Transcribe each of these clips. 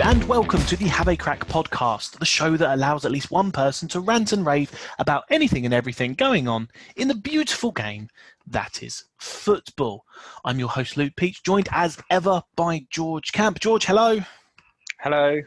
And welcome to the Have a Crack podcast, the show that allows at least one person to rant and rave about anything and everything going on in the beautiful game that is football. I'm your host Luke Peach, joined as ever by George Camp. George, hello. Hello.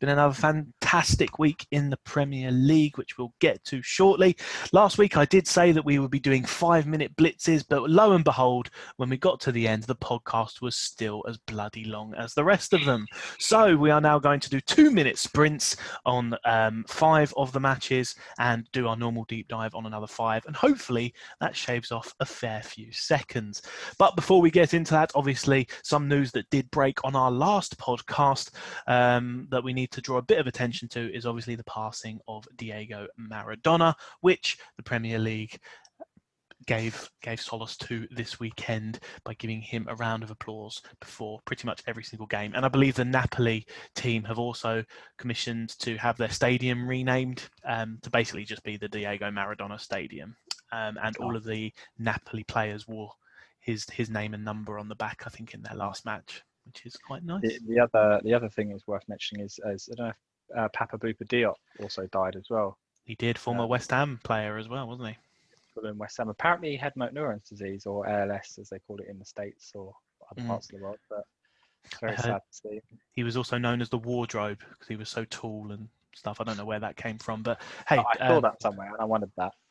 Been another fantastic week in the Premier League, which we'll get to shortly. Last week, I did say that we would be doing five minute blitzes, but lo and behold, when we got to the end, the podcast was still as bloody long as the rest of them. So we are now going to do two minute sprints on um, five of the matches and do our normal deep dive on another five. And hopefully, that shaves off a fair few seconds. But before we get into that, obviously, some news that did break on our last podcast um, that we need to draw a bit of attention to is obviously the passing of Diego Maradona, which the Premier League gave gave solace to this weekend by giving him a round of applause before pretty much every single game. And I believe the Napoli team have also commissioned to have their stadium renamed um, to basically just be the Diego Maradona Stadium. Um, and all of the Napoli players wore his his name and number on the back, I think, in their last match which is quite nice. The, the, other the other thing is worth mentioning is, is I don't know if uh, Papa Bouba Diop also died as well. He did, former um, West Ham player as well, wasn't he? In West Ham. Apparently, he had motor neurons disease or ALS, as they call it in the states or other mm. parts of the world. But it's very sad to see. He was also known as the wardrobe because he was so tall and stuff. I don't know where that came from, but hey, oh, I saw um, that somewhere and I wondered that.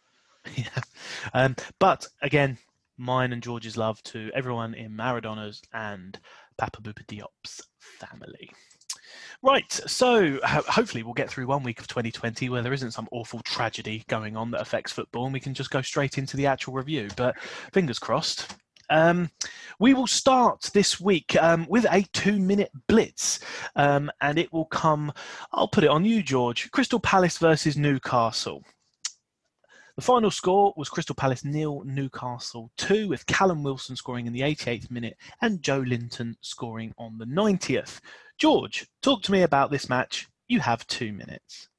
Yeah, um, but again, mine and George's love to everyone in Maradona's and Papa Bouba Diop's family. Right, so hopefully we'll get through one week of 2020 where there isn't some awful tragedy going on that affects football and we can just go straight into the actual review. But fingers crossed. Um, we will start this week um, with a two minute blitz, um, and it will come. I'll put it on you, George. Crystal Palace versus Newcastle. The final score was Crystal Palace nil, Newcastle 2, with Callum Wilson scoring in the 88th minute and Joelinton scoring on the 90th. George, talk to me about this match. You have two minutes.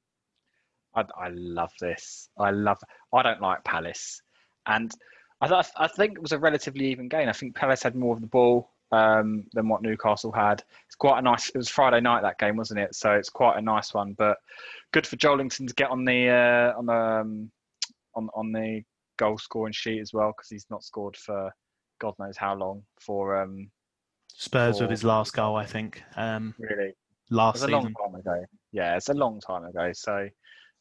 I, I love this. I love. I don't like Palace, and I, I think it was a relatively even game. I think Palace had more of the ball um, than what Newcastle had. It's quite a nice. It was Friday night that game, wasn't it? So it's quite a nice one. But good for Joelinton to get on the uh, on the um, on on the goal scoring sheet as well because he's not scored for God knows how long for um, Spurs for, with his last goal, I think. Um, really, last season. a long time ago. Yeah, it's a long time ago. So,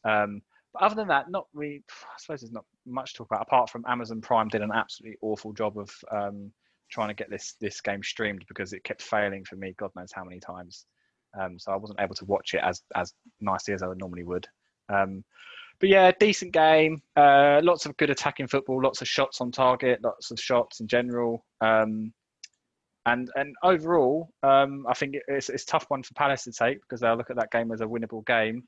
um, but other than that, not really. I suppose there's not much to talk about apart from Amazon Prime did an absolutely awful job of um, trying to get this this game streamed because it kept failing for me. God knows how many times. Um, so I wasn't able to watch it as as nicely as I normally would. Um, but yeah, decent game. Uh, lots of good attacking football. Lots of shots on target. Lots of shots in general. Um, and and overall, um, I think it's it's a tough one for Palace to take because they'll look at that game as a winnable game.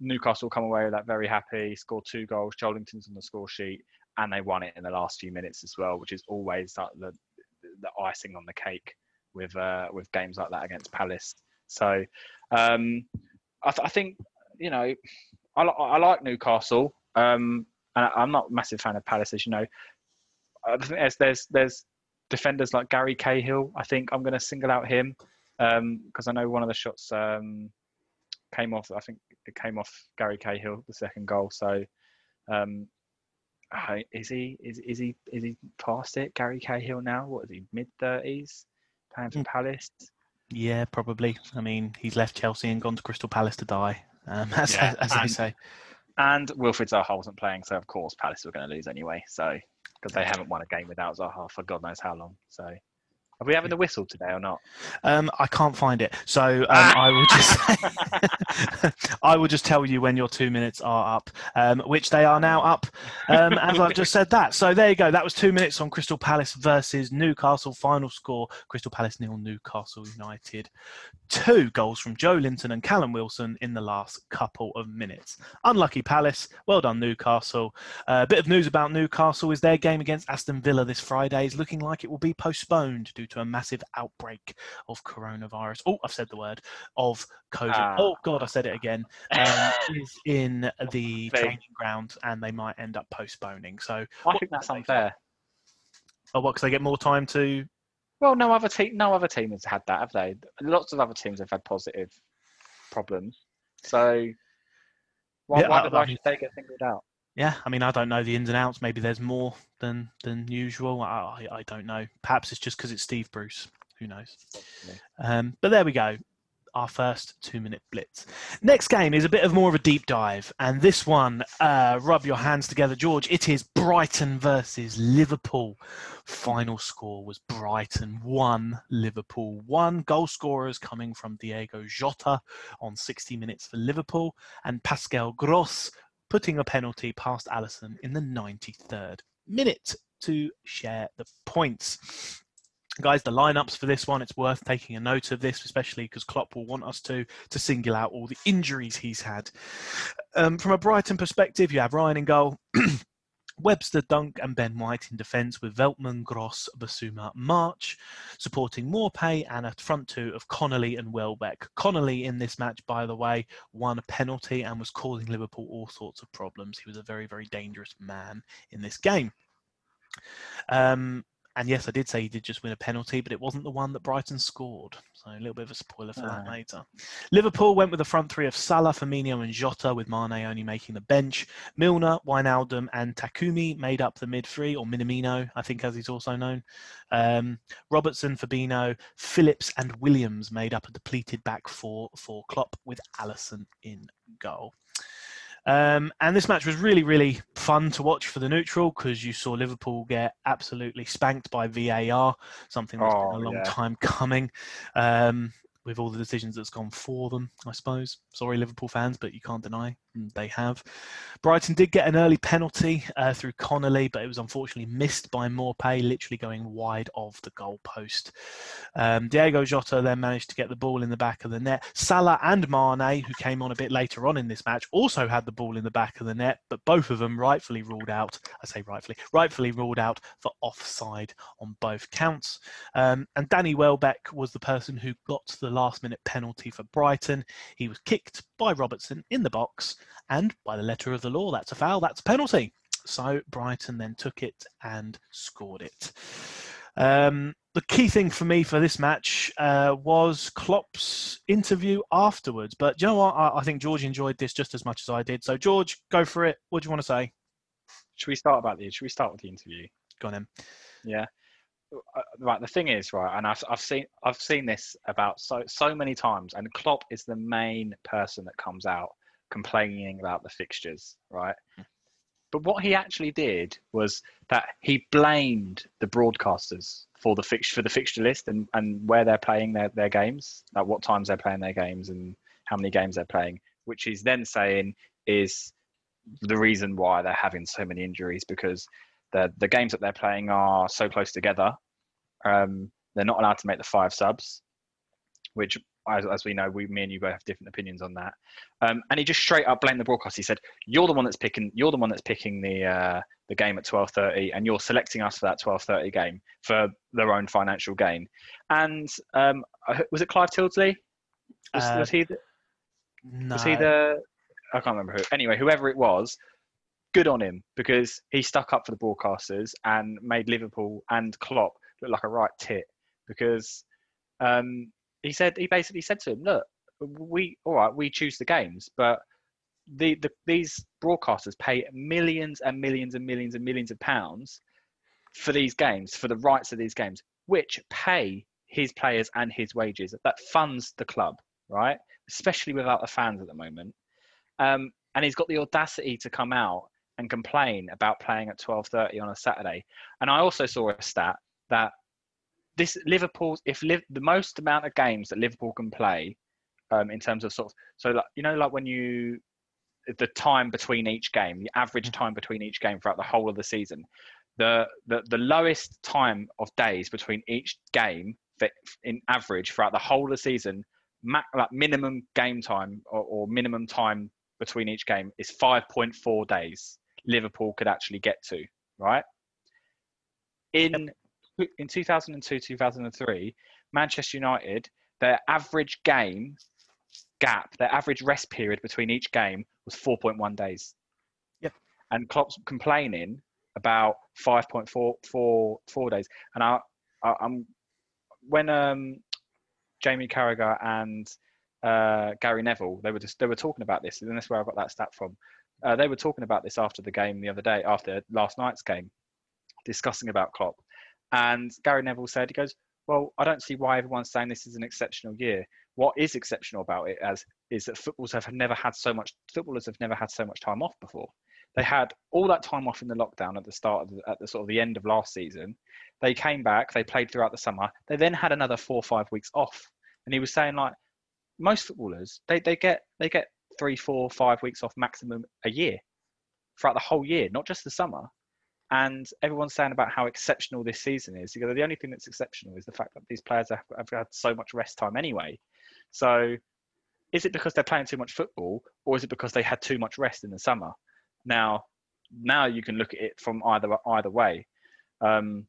Newcastle come away with that very happy. Score two goals. Joelinton's on the score sheet, and they won it in the last few minutes as well, which is always the the, the icing on the cake with uh, with games like that against Palace. So um, I, th- I think you know I, I like Newcastle, um, and I'm not a massive fan of Palace, as you know. I think there's there's, there's defenders like Gary Cahill. I think I'm going to single out him because um, I know one of the shots um, came off. I think it came off Gary Cahill, the second goal. So um, is he is is he is he past it? Gary Cahill now? What is he? Mid thirties, playing for mm. Palace. Yeah, probably. I mean, he's left Chelsea and gone to Crystal Palace to die um, as, yeah, as and, I say. And Wilfried Zaha wasn't playing, so of course Palace were going to lose anyway. So because they haven't won a game without Zaha for God knows how long. So are we having the whistle today or not? Um, I can't find it, so um, I will just I will just tell you when your two minutes are up, um, which they are now up, um, as I've just said that. So there you go. That was two minutes on Crystal Palace versus Newcastle. Final score: Crystal Palace nil, Newcastle United two goals from Joelinton and Callum Wilson in the last couple of minutes. Unlucky Palace. Well done, Newcastle. A uh, bit of news about Newcastle is their game against Aston Villa this Friday is looking like it will be postponed due to a massive outbreak of coronavirus. Oh, I've said the word of COVID. Ah. Oh God, I said it again. Um, is in the training ground, and they might end up postponing. So I think that's unfair. Oh, what? Because they get more time to well, no other team, no other team has had that, have they? Lots of other teams have had positive problems. So why, Yeah, why, I- did- I mean- should they get singled out? Yeah, I mean, I don't know the ins and outs. Maybe there's more than than usual. I, I I don't know. Perhaps it's just because it's Steve Bruce. Who knows? Um, but there we go. Our first two minute blitz. Next game is a bit of more of a deep dive. And this one, uh, rub your hands together, George. It is Brighton versus Liverpool. Final score was Brighton 1, Liverpool 1. Goal scorers coming from Diego Jota on 60 minutes for Liverpool and Pascal Gross putting a penalty past Alisson in the 93rd minute to share the points. Guys, the lineups for this one, it's worth taking a note of this, especially because Klopp will want us to to single out all the injuries he's had. Um, from a Brighton perspective, you have Ryan in goal, Webster, Dunk, and Ben White in defence with Veltman, Gross, Bissouma, March, supporting Maupay and a front two of Connolly and Welbeck. Connolly in this match, by the way, won a penalty and was causing Liverpool all sorts of problems. He was a very, very dangerous man in this game. Um, and yes, I did say he did just win a penalty, but it wasn't the one that Brighton scored. So a little bit of a spoiler for that later. Liverpool went with the front three of Salah, Firmino, and Jota, with Mane only making the bench. Milner, Wijnaldum, and Takumi made up the mid three, or Minamino, I think, as he's also known. Um, Robertson, Fabinho, Phillips, and Williams made up a depleted back four for Klopp, with Alisson in goal. Um, and this match was really, really fun to watch for the neutral because you saw Liverpool get absolutely spanked by VAR, something that's Oh, been a long yeah. time coming. Um, with all the decisions that's gone for them, I suppose. Sorry, Liverpool fans, but you can't deny they have. Brighton did get an early penalty uh, through Connolly, but it was unfortunately missed by Maupay, literally going wide of the goalpost. Um, Diego Jota then managed to get the ball in the back of the net. Salah and Mane, who came on a bit later on in this match, also had the ball in the back of the net, but both of them rightfully ruled out. I say rightfully, rightfully ruled out for offside on both counts. Um, and Danny Welbeck was the person who got the last minute penalty for Brighton. He was kicked by Robertson in the box, and by the letter of the law, that's a foul, that's a penalty. So Brighton then took it and scored it. Um, the key thing for me for this match uh, was Klopp's interview afterwards. But you know what? I, I think George enjoyed this just as much as I did. So, George, go for it. What do you want to say? Should we start about the? Should we start with the interview? Go on, then. Yeah. Uh, Right. The thing is, right, and I've I've seen I've seen this about so so many times, and Klopp is the main person that comes out complaining about the fixtures, right? But what he actually did was that he blamed the broadcasters for the fix for the fixture list and, and where they're playing their, their games, like what times they're playing their games and how many games they're playing, which he's then saying is the reason why they're having so many injuries because the the games that they're playing are so close together. Um, they're not allowed to make the five subs, which, as, as we know, we me and you both have different opinions on that. Um, and he just straight up blamed the broadcast. He said, "You're the one that's picking. You're the one that's picking the uh, the game at 12:30, and you're selecting us for that 12:30 game for their own financial gain." And um, was it Clive Tyldesley? Was, Uh, was he? The, No. was he the? I can't remember who. Anyway, whoever it was, good on him because he stuck up for the broadcasters and made Liverpool and Klopp like a right tit. Because um, he said he basically said to him, "Look, we all right, we choose the games, but the, the these broadcasters pay millions and millions and millions and millions of pounds for these games, for the rights of these games, which pay his players and his wages. That funds the club, right? Especially without the fans at the moment." Um, and he's got the audacity to come out and complain about playing at 12:30 on a Saturday. And I also saw a stat that this Liverpool, if Liv, the most amount of games that Liverpool can play, um, in terms of sort of, so like you know, like when you the time between each game, the average time between each game throughout the whole of the season, the the, the lowest time of days between each game for, in average throughout the whole of the season, ma- like minimum game time or, or minimum time between each game is 5.4 days Liverpool could actually get to, right? In in 2002, 2003, Manchester United, their average game gap, their average rest period between each game was 4.1 days. Yep. And Klopp's complaining about 5.4 four, four days. And I, I, I'm when um, Jamie Carragher and uh, Gary Neville. They were just they were talking about this, and that's where I got that stat from. Uh, they were talking about this after the game the other day, after last night's game, discussing about Klopp. And Gary Neville said, he goes, well, I don't see why everyone's saying this is an exceptional year. What is exceptional about it as is that footballers have never had so much footballers have never had so much time off before. They had all that time off in the lockdown at the start of the, at the sort of the end of last season. They came back, they played throughout the summer. They then had another four or five weeks off. And he was saying like most footballers, they, they get they get three, four, five weeks off maximum a year throughout the whole year, not just the summer. And everyone's saying about how exceptional this season is. Know, the only thing that's exceptional is the fact that these players have, have had so much rest time anyway. So, is it because they're playing too much football, or is it because they had too much rest in the summer? Now, now you can look at it from either either way. Um,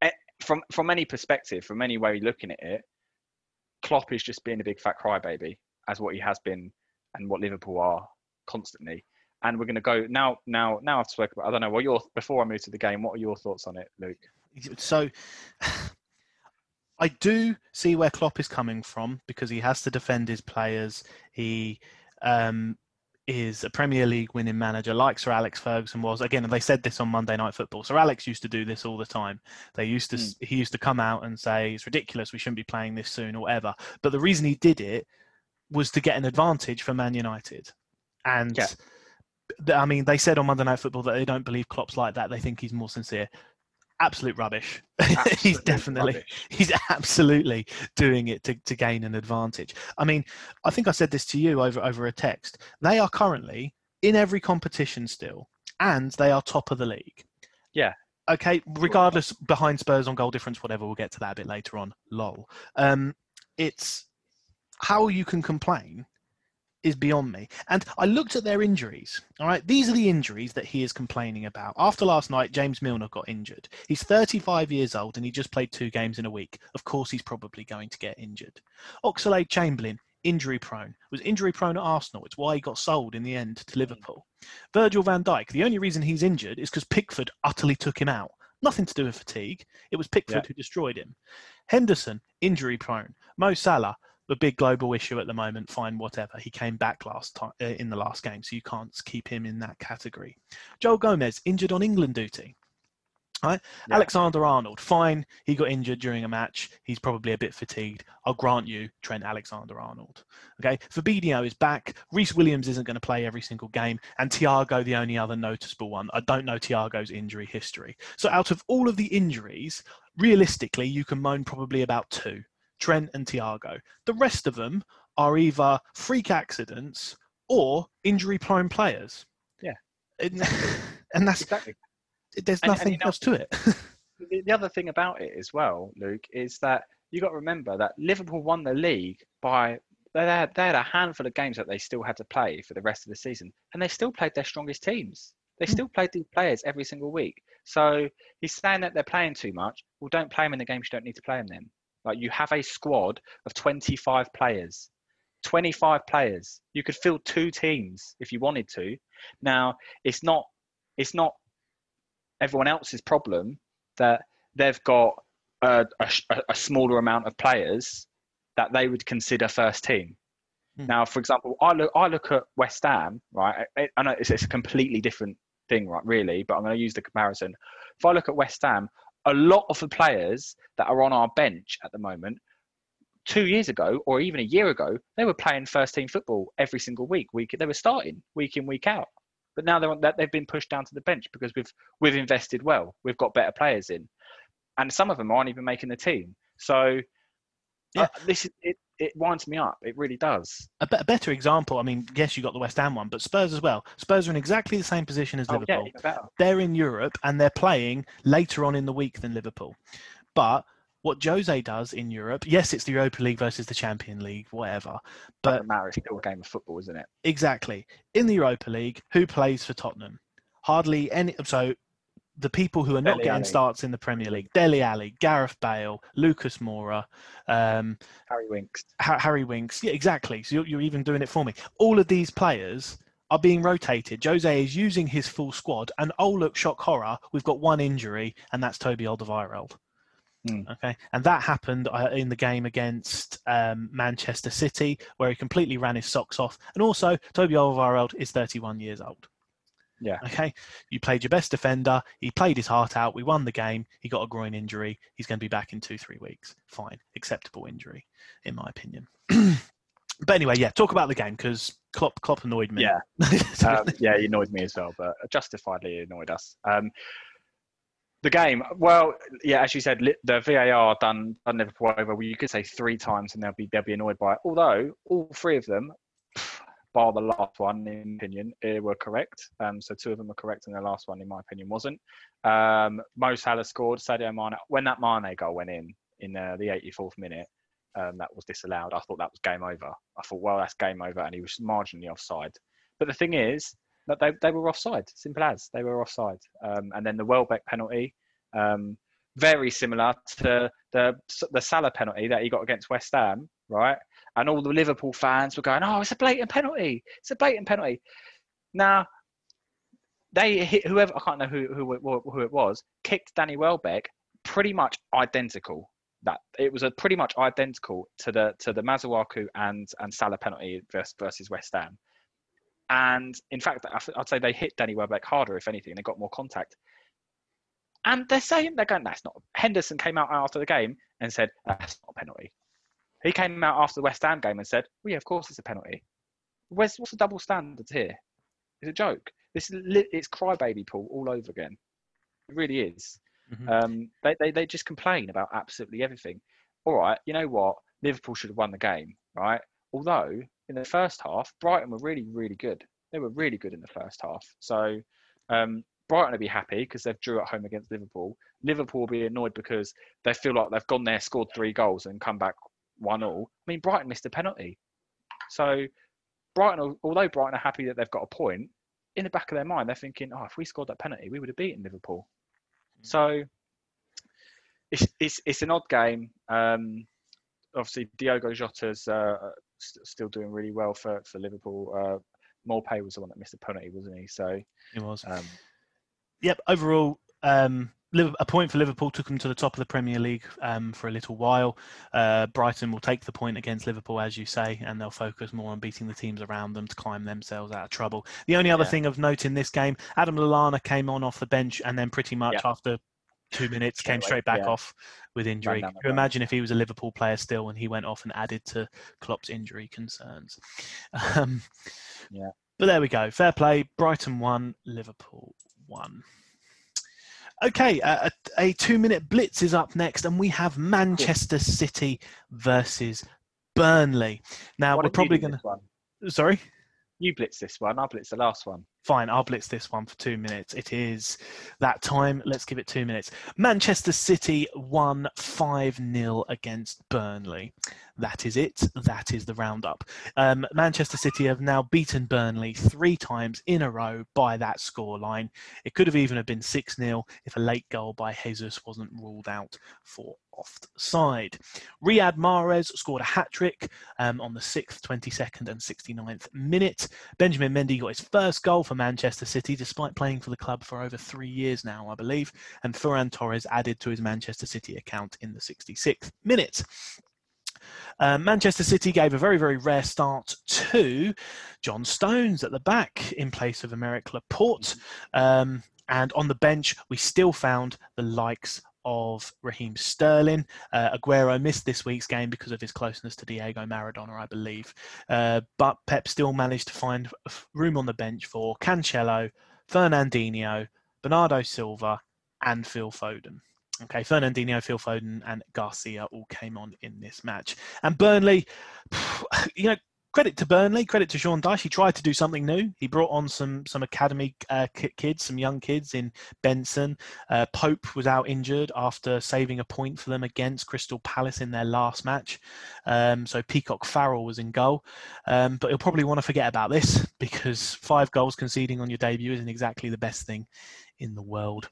eh, from from any perspective, from any way looking at it, Klopp is just being a big fat crybaby, as what he has been, and what Liverpool are constantly and we're going to go now. Now, now I've spoken about. I don't know. What your before I move to the game? What are your thoughts on it, Luke? So, I do see where Klopp is coming from because he has to defend his players. He um, is a Premier League winning manager, like Sir Alex Ferguson was. Again, they said this on Monday Night Football. Sir Alex used to do this all the time. They used to, mm. he used to come out and say it's ridiculous. We shouldn't be playing this soon or whatever. But the reason he did it was to get an advantage for Man United, and. Yeah I mean, they said on Monday Night Football that they don't believe Klopp's like that. They think he's more sincere. Absolute rubbish. he's definitely, rubbish. he's absolutely doing it to, to gain an advantage. I mean, I think I said this to you over, over a text. They are currently in every competition still, and they are top of the league. Yeah. Okay, regardless, behind Spurs on goal difference, whatever, we'll get to that a bit later on. Lol. Um, it's how you can complain is beyond me. And I looked at their injuries. All right, these are the injuries that he is complaining about. After last night, James Milner got injured. He's 35 years old and he just played two games in a week. Of course, he's probably going to get injured. Oxlade Chamberlain, injury prone, was injury prone at Arsenal. It's why he got sold in the end to hmm. Liverpool. Virgil van Dijk, the only reason he's injured is because Pickford utterly took him out. Nothing to do with fatigue. It was Pickford yeah. who destroyed him. Henderson, injury prone. Mo Salah, the big global issue at the moment. Fine, whatever. He came back last time uh, in the last game, so you can't keep him in that category. Joel Gomez injured on England duty. Right? Yeah. Alexander Arnold, fine. He got injured during a match. He's probably a bit fatigued. I'll grant you, Trent Alexander Arnold. Okay, Fabinho is back. Rhys Williams isn't going to play every single game, and Thiago, the only other noticeable one. I don't know Thiago's injury history. So, out of all of the injuries, realistically, you can moan probably about two. Trent, and Thiago. The rest of them are either freak accidents or injury prone players. Yeah. And, and that's exactly. There's nothing and, and, else know, to it. the, the other thing about it as well, Luke, is that you got to remember that Liverpool won the league by they had, they had a handful of games that they still had to play for the rest of the season, and they still played their strongest teams. They hmm. still played these players every single week. So he's saying that they're playing too much. Well, don't play them in the games you don't need to play them then. Like you have a squad of 25 players. 25 players. You could field two teams if you wanted to. Now, it's not it's not everyone else's problem that they've got a, a, a smaller amount of players that they would consider first team. Hmm. Now, for example, I look I look at West Ham, right? I, I know it's, it's a completely different thing, right? Really, but I'm going to use the comparison. If I look at West Ham, a lot of the players that are on our bench at the moment two years ago or even a year ago they were playing first team football every single week week they were starting week in week out. But now they're they've been pushed down to the bench because we've we've invested well we've got better players in. And some of them aren't even making the team. So yeah uh, this is it, it winds me up. It really does. A, be- a, better example, I mean, yes, you got the West Ham one, but Spurs as well. Spurs are in exactly the same position as oh, Liverpool. Yeah, they're in Europe and they're playing later on in the week than Liverpool. But what Jose does in Europe, yes, it's the Europa League versus the Champion League, whatever. But matter. It's still a game of football, isn't it? Exactly. In the Europa League, who plays for Tottenham? Hardly any. So the people who are not Dele getting Alli. starts in the Premier League: Dele Alli, Gareth Bale, Lucas Moura, um, Harry Winks. Ha- Harry Winks. Yeah, exactly. So you're, you're, even doing it for me. All of these players are being rotated. Jose is using his full squad, and oh look, shock horror, we've got one injury, and that's Toby Alderweireld. Mm. Okay, and that happened uh, in the game against um, Manchester City, where he completely ran his socks off. And also, Toby Alderweireld is 31 years old. Yeah. Okay, you played your best defender. He played his heart out. We won the game. He got a groin injury. He's going to be back in two, three weeks. Fine, acceptable injury, in my opinion. but anyway, yeah, talk about the game because Klopp, Klopp annoyed me. Yeah. um, yeah, he annoyed me as well, but justifiably annoyed us. Um, the game, well, yeah, as you said, the VAR done done Liverpool over. Well, you could say three times, and they'll be they'll be annoyed by it. Although all three of them, bar the last one, in opinion, eh, were correct. Um, so two of them were correct, and the last one, in my opinion, wasn't. Um, Mo Salah scored. Sadio Mane, when that Mane goal went in in uh, the 84th minute, um, that was disallowed. I thought that was game over. I thought, well, that's game over, and he was marginally offside. But the thing is that they, they were offside. Simple as they were offside. Um, and then the Welbeck penalty, um, very similar to the the Salah penalty that he got against West Ham, right? And all the Liverpool fans were going, "Oh, it's a blatant penalty! It's a blatant penalty." Now, they hit whoever I can't know who who who it was kicked Danny Welbeck pretty much identical that it was a pretty much identical to the to the Masuaku and and Salah penalty versus, versus West Ham. And in fact, I'd say they hit Danny Welbeck harder, if anything. They got more contact. And they're saying they're going, that's not. Henderson came out after the game and said that's not a penalty. He came out after the West Ham game and said, "Well, yeah, of course it's a penalty." Where's what's the double standards here? It's a joke. This is it's crybaby Paul all over again. It really is. Mm-hmm. Um, they, they they just complain about absolutely everything. All right, you know what? Liverpool should have won the game, right? Although in the first half, Brighton were really really good. They were really good in the first half. So um, Brighton will be happy because they've drew at home against Liverpool. Liverpool will be annoyed because they feel like they've gone there, scored three goals, and come back one all. I mean, Brighton missed a penalty. So Brighton, although Brighton are happy that they've got a point, in the back of their mind, they're thinking, oh, if we scored that penalty, we would have beaten Liverpool. So it's it's, it's an odd game. Um, obviously, Diogo Jota's uh, st- still doing really well for for Liverpool. Uh, Maupay was the one that missed the penalty, wasn't he? So he was. Um, yep. Overall, um, a point for Liverpool took them to the top of the Premier League um, for a little while. Uh, Brighton will take the point against Liverpool, as you say, and they'll focus more on beating the teams around them to climb themselves out of trouble. The only other yeah. thing of note in this game, Adam Lallana came on off the bench and then pretty much yeah. after two minutes came straight back yeah. off with injury. Can you imagine if he was a Liverpool player still and he went off and added to Klopp's injury concerns? Um, yeah. But there we go. Fair play. Brighton won. Liverpool won. Okay, uh, a, a two minute blitz is up next, and we have Manchester City versus Burnley. Now, we're probably going to. Sorry? You blitz this one. I'll blitz the last one. Fine, I'll blitz this one for two minutes. It is that time. Let's give it two minutes. Manchester City won 5 0 against Burnley. That is it. That is the roundup. Um, Manchester City have now beaten Burnley three times in a row by that scoreline. It could have even have been 6 0 if a late goal by Jesus wasn't ruled out for offside. Riyad Mahrez scored a hat trick um, on the 6th, 22nd, and 69th minute. Benjamin Mendy got his first goal for Manchester City, despite playing for the club for over three years now, I believe. And Ferran Torres added to his Manchester City account in the 66th minute. Um, Manchester City gave a very, very rare start to John Stones at the back in place of Aymeric Laporte. Um, and on the bench, we still found the likes of Raheem Sterling. Uh, Aguero missed this week's game because of his closeness to Diego Maradona, I believe. Uh, but Pep still managed to find room on the bench for Cancelo, Fernandinho, Bernardo Silva, and Phil Foden. Okay, Fernandinho, Phil Foden, and Garcia all came on in this match. And Burnley, you know, credit to Burnley, credit to Sean Dyche. He tried to do something new. He brought on some some academy uh, kids, some young kids in Benson. Uh, Pope was out injured after saving a point for them against Crystal Palace in their last match. Um, so Peacock Farrell was in goal, um, but you'll probably want to forget about this because five goals conceding on your debut isn't exactly the best thing in the world.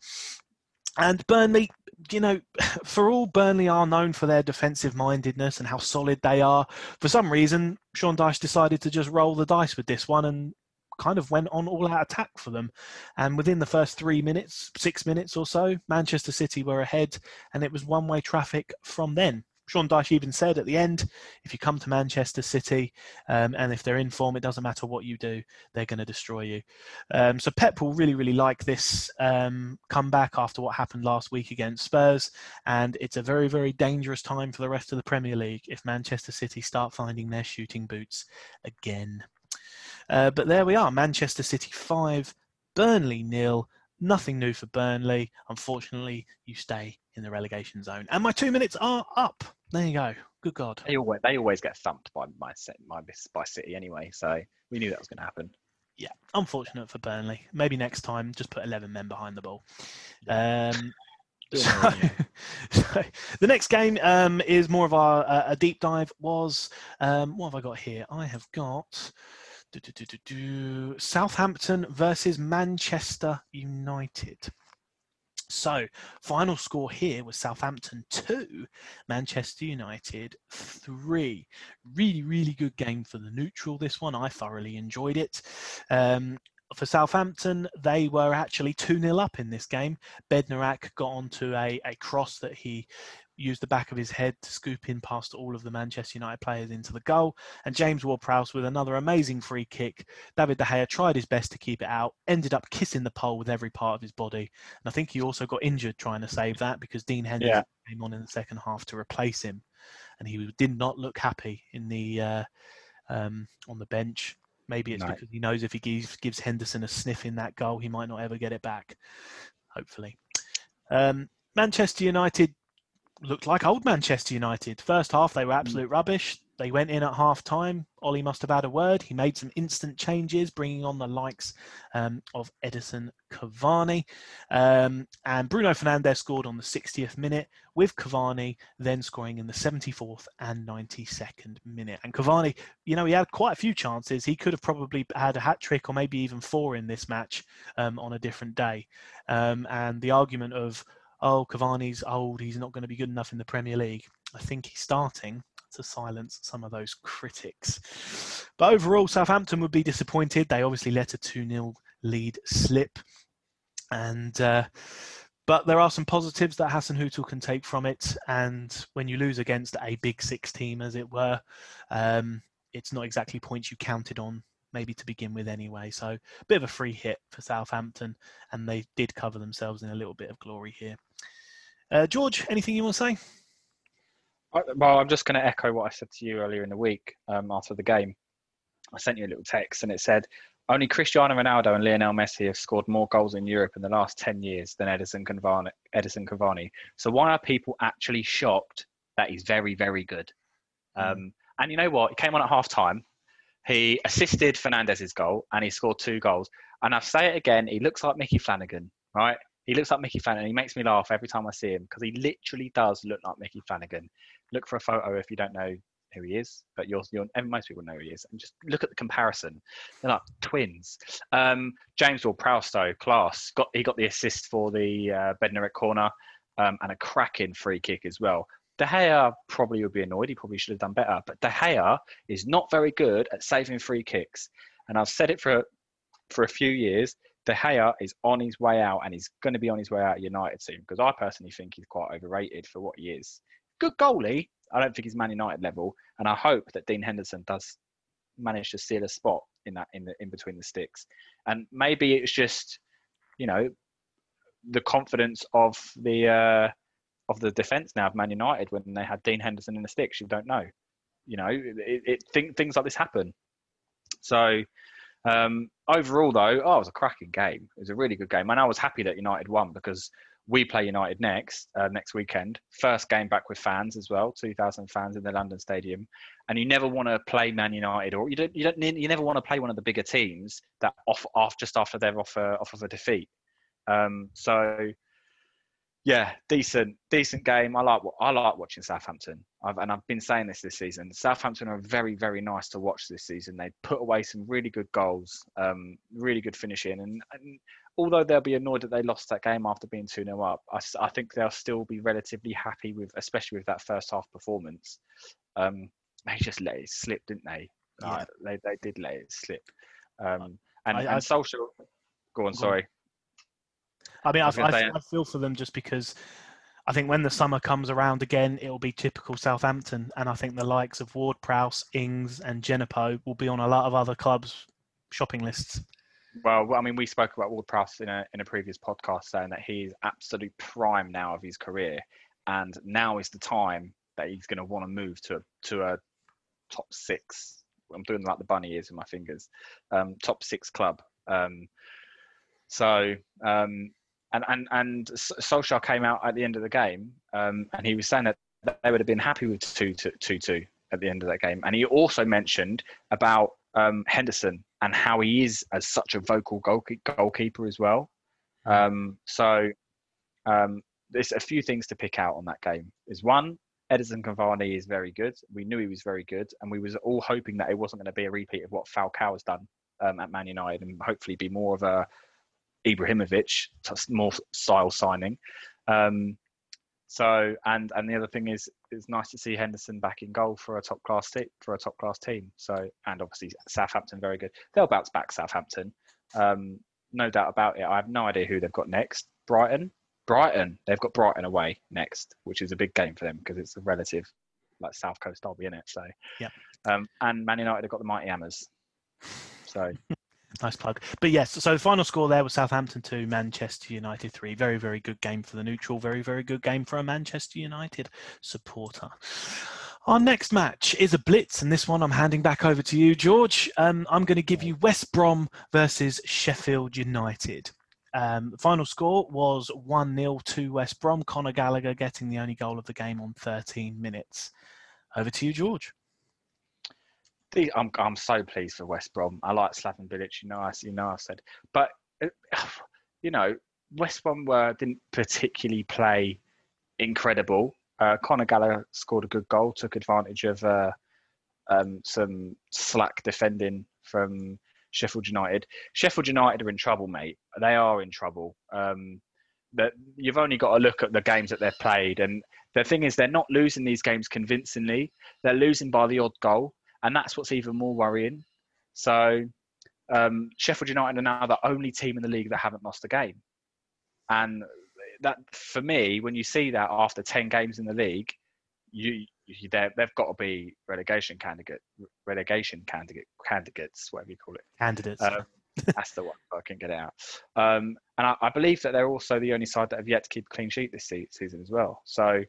And Burnley, you know, for all Burnley are known for their defensive mindedness and how solid they are, for some reason, Sean Dyche decided to just roll the dice with this one and kind of went on all out attack for them. And within the first three minutes, six minutes or so, Manchester City were ahead, and it was one way traffic from then. Sean Dyche even said at the end, if you come to Manchester City um, and if they're in form, it doesn't matter what you do, they're going to destroy you. Um, so Pep will really, really like this um, comeback after what happened last week against Spurs. And it's a very, very dangerous time for the rest of the Premier League if Manchester City start finding their shooting boots again. Uh, but there we are Manchester City 5, Burnley nil. Nothing new for Burnley. Unfortunately, you stay in the relegation zone. And my two minutes are up. There you go. Good God. They always, they always get thumped by my, my by City anyway, so we knew that was going to happen. Yeah, unfortunate for Burnley. Maybe next time, just put 11 men behind the ball. Um, so, so, the next game um, is more of our, uh, a deep dive. Was um, what have I got here? I have got do, do, do, Southampton versus Manchester United. So, final score here was Southampton 2, Manchester United 3. Really, really good game for the neutral, this one. I thoroughly enjoyed it. Um, for Southampton, they were actually 2 0 up in this game. Bednarek got onto a, a cross that he used the back of his head to scoop in past all of the Manchester United players into the goal. And James Ward-Prowse with another amazing free kick. David De Gea tried his best to keep it out, ended up kissing the pole with every part of his body. And I think he also got injured trying to save that because Dean Henderson yeah. came on in the second half to replace him. And he did not look happy in the uh, um, on the bench. Maybe it's no. because he knows if he gives, gives Henderson a sniff in that goal, he might not ever get it back. Hopefully. Um, Manchester United looked like old Manchester United. First half, they were absolute rubbish. They went in at half time. Ollie must have had a word. He made some instant changes, bringing on the likes um, of Edison Cavani. Um, and Bruno Fernandes scored on the 60th minute, with Cavani then scoring in the 74th and 92nd minute. And Cavani, you know, he had quite a few chances. He could have probably had a hat trick or maybe even four in this match um, on a different day. Um, and the argument of, oh, Cavani's old, he's not going to be good enough in the Premier League. I think he's starting to silence some of those critics. But overall, Southampton would be disappointed. They obviously let a 2 0 lead slip. And. Uh, but there are some positives that Hasenhüttl can take from it. And when you lose against a big six team, as it were, um, it's not exactly points you counted on maybe to begin with anyway. So a bit of a free hit for Southampton, and they did cover themselves in a little bit of glory here. Uh, George, anything you want to say? Well, I'm just going to echo what I said to you earlier in the week um, after the game. I sent you a little text and it said, only Cristiano Ronaldo and Lionel Messi have scored more goals in Europe in the last 10 years than Edison Cavani. Edinson Cavani. So why are people actually shocked that he's very, very good? Mm. Um, and you know what? He came on at half time he assisted Fernandes's goal and he scored two goals. And I'll say it again, he looks like Mickey Flanagan, right? He looks like Mickey Flanagan. He makes me laugh every time I see him because he literally does look like Mickey Flanagan. Look for a photo if you don't know who he is, but you're, you're most people know who he is. And just look at the comparison. They're like twins. Um, James Ward-Prowse, class. Got he got the assist for the uh, Bednarek corner um, and a cracking free kick as well. De Gea probably would be annoyed. He probably should have done better. But De Gea is not very good at saving free kicks. And I've said it for for a few years. De Gea is on his way out, and he's going to be on his way out United soon. Because I personally think he's quite overrated for what he is. Good goalie. I don't think he's Man United level, and I hope that Dean Henderson does manage to seal a spot in that in the in between the sticks. And maybe it's just, you know, the confidence of the. Uh, of the defence now of Man United when they had Dean Henderson in the sticks. You don't know, you know, it, it think, things like this happen. So um, overall, though, oh, it was a cracking game. It was a really good game, and I was happy that United won because we play United next uh, next weekend. First game back with fans as well, two thousand fans in the London Stadium, and you never want to play Man United or you don't you don't you never want to play one of the bigger teams that off off just after they're off a, off of a defeat. Um, so yeah, decent, decent game. I like I like watching Southampton, I've, and I've been saying this this season. Southampton are very, very nice to watch this season. They put away some really good goals, um, really good finishing, and, and, although they'll be annoyed that they lost that game after being two 0 up, I, I, think they'll still be relatively happy with, especially with that first half performance. Um, they just let it slip, didn't they? Yeah. Uh, they they did let it slip. Um, And, I- I- and social. Go on, on. sorry. I mean, I I, I, I feel for them just because I think when the summer comes around again, it'll be typical Southampton, and I think the likes of Ward Prowse, Ings, and Djenepo will be on a lot of other clubs' shopping lists. Well, I mean, we spoke about Ward Prowse in a in a previous podcast, saying that he's absolute prime now of his career, and now is the time that he's going to want to move to a, to a top six. I'm doing like the bunny ears with my fingers. Um, top six club. Um, so um, and and and Solskjaer came out at the end of the game, um, and he was saying that they would have been happy with two two two two at the end of that game, and he also mentioned about um, Henderson and how he is as such a vocal goalke- goalkeeper as well. Um, so um, there's a few things to pick out on that game. Is one, Edison Cavani is very good. We knew he was very good, and we was all hoping that it wasn't going to be a repeat of what Falcao has done um, at Man United, and hopefully be more of a Ibrahimovic more style signing. Um, so and and the other thing is it's nice to see Henderson back in goal for a top class te- for a top class team. So and obviously Southampton very good. They'll bounce back Southampton, um, no doubt about it. I have no idea who they've got next. Brighton, Brighton. They've got Brighton away next, which is a big game for them because it's a relative like South Coast derby in it. So Yeah. Um, and Man United have got the mighty Hammers. So Nice plug. But yes, so the final score there was Southampton 2, Manchester United 3. Very, very good game for the neutral. Very, very good game for a Manchester United supporter. Our next match is a blitz, and this one I'm handing back over to you, George. Um, I'm going to give you West Brom versus Sheffield United. Um, final score was 1 0 to West Brom. Conor Gallagher getting the only goal of the game on 13 minutes. Over to you, George. I'm I'm so pleased for West Brom. I like Slaven Bilic, you know, I you know I've said, but uh, you know, West Brom were didn't particularly play incredible. Uh, Conor Gallagher scored a good goal, took advantage of uh, um, some slack defending from Sheffield United. Sheffield United are in trouble, mate. They are in trouble. Um, that you've only got to look at the games that they've played, and the thing is, they're not losing these games convincingly. They're losing by the odd goal, and that's what's even more worrying. So, um, Sheffield United are now the only team in the league that haven't lost a game, and that for me, when you see that after ten games in the league, you, you they've got to be relegation candidate, relegation candidate, candidates, whatever you call it. Candidates. Um, that's the one. I can get it out. Um, and I, I believe that they're also the only side that have yet to keep a clean sheet this se- season as well. So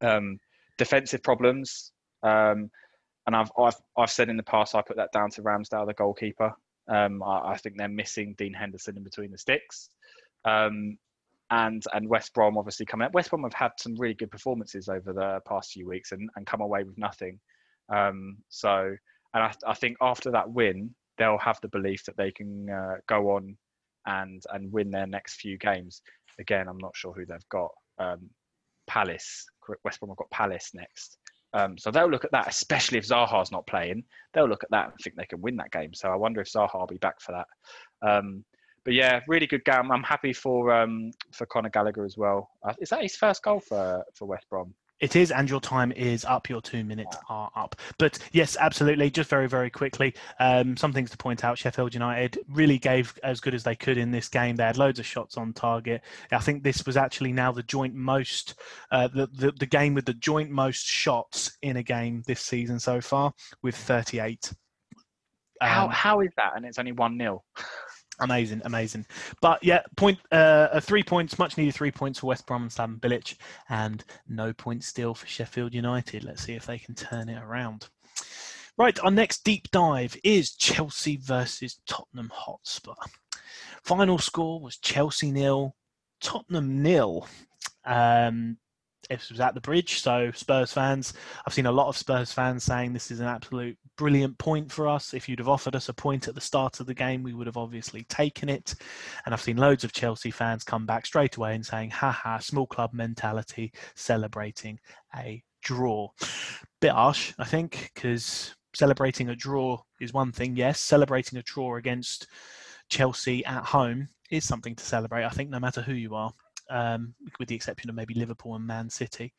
um, defensive problems. Um, and I've, I've I've said in the past I put that down to Ramsdale, the goalkeeper. Um, I, I think they're missing Dean Henderson in between the sticks. Um, and and West Brom obviously coming up. West Brom have had some really good performances over the past few weeks and, and come away with nothing. Um, so and I, I think after that win, they'll have the belief that they can uh, go on and and win their next few games. Again, I'm not sure who they've got. Um, Palace, West Brom have got Palace next. Um, so they'll look at that, especially if Zaha's not playing. They'll look at that and think they can win that game. So I wonder if Zaha will be back for that. Um, but yeah, really good game. I'm happy for um, for Conor Gallagher as well. Uh, is that his first goal for for West Brom? It is, and your time is up. Your two minutes are up. But yes, absolutely. Just very, very quickly, um, some things to point out. Sheffield United really gave as good as they could in this game. They had loads of shots on target. I think this was actually now the joint most, uh, the, the the game with the joint most shots in a game this season so far, with 38. How Um, how is that? And it's only one 0 Amazing, amazing. But yeah, point uh, three points, much needed three points for West Brom and Sam Bilic, and no points still for Sheffield United. Let's see if they can turn it around. Right, our next deep dive is Chelsea versus Tottenham Hotspur. Final score was Chelsea nil, Tottenham nil. Um, this was at the bridge, so Spurs fans. I've seen a lot of Spurs fans saying this is an absolute brilliant point for us. If you'd have offered us a point at the start of the game, we would have obviously taken it. And I've seen loads of Chelsea fans come back straight away and saying, haha, small club mentality, celebrating a draw. Bit harsh, I think, because celebrating a draw is one thing, yes. Celebrating a draw against Chelsea at home is something to celebrate, I think, no matter who you are, um, with the exception of maybe Liverpool and Man City.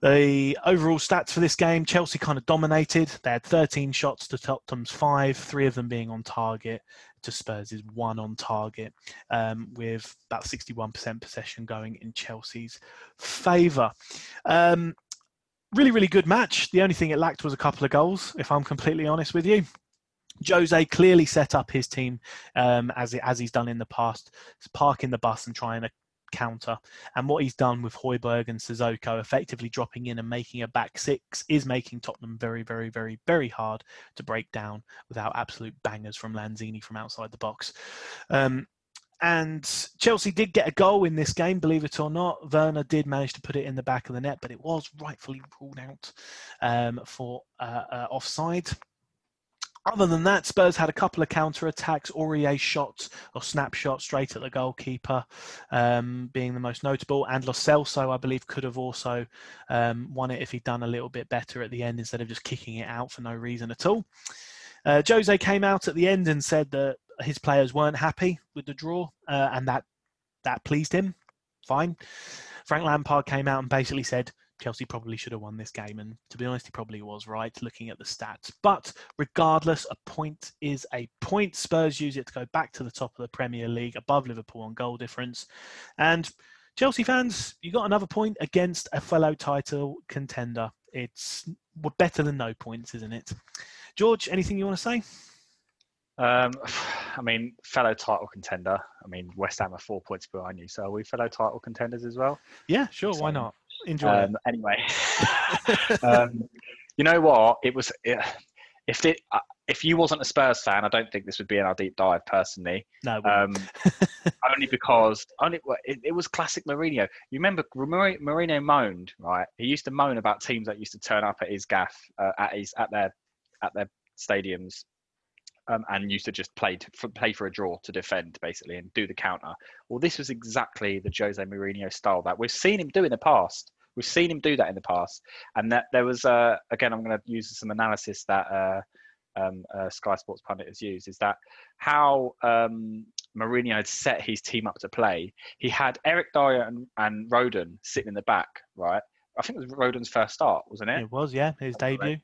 The overall stats for this game, Chelsea kind of dominated. They had 13 shots to Tottenham's five, three of them being on target. To Spurs one on target, um, with about 61% possession going in Chelsea's favour. Um, really, really good match. The only thing it lacked was a couple of goals, if I'm completely honest with you. Jose clearly set up his team um, as as he's done in the past, parking the bus and trying to counter. And what he's done with Højbjerg and Sissoko, effectively dropping in and making a back six, is making Tottenham very, very, very, very hard to break down without absolute bangers from Lanzini from outside the box. Um, and Chelsea did get a goal in this game, believe it or not. Werner did manage to put it in the back of the net, but it was rightfully ruled out um, for uh, uh, offside. Other than that, Spurs had a couple of counter attacks. Aurier shots or snapshots straight at the goalkeeper, um, being the most notable. And Lo Celso, I believe, could have also um, won it if he'd done a little bit better at the end instead of just kicking it out for no reason at all. Uh, Jose came out at the end and said that his players weren't happy with the draw, uh, and that that pleased him. Fine. Frank Lampard came out and basically said, Chelsea probably should have won this game. And to be honest, he probably was right looking at the stats. But regardless, a point is a point. Spurs use it to go back to the top of the Premier League, above Liverpool on goal difference. And Chelsea fans, you got another point against a fellow title contender. It's better than no points, isn't it? George, anything you want to say? Um, I mean, fellow title contender. I mean, West Ham are four points behind you, so are we fellow title contenders as well? Yeah, sure. So, why not? Enjoy. Um, anyway, um, you know what? It was if it uh, if you wasn't a Spurs fan, I don't think this would be in our deep dive personally. No, um, only because only it, it, was classic Mourinho. You remember Mourinho moaned, right? He used to moan about teams that used to turn up at his gaff uh, at his at their at their stadiums um, and used to just play to, for, play for a draw to defend basically and do the counter. Well, this was exactly the Jose Mourinho style that we've seen him do in the past. We've seen him do that in the past, and that there was uh, again. I'm going to use some analysis that uh, um, uh, Sky Sports pundit has used. Is that how um, Mourinho had set his team up to play? He had Eric Dier and, and Rodon sitting in the back, right? I think it was Rodon's first start, wasn't it? It was, yeah, his debut.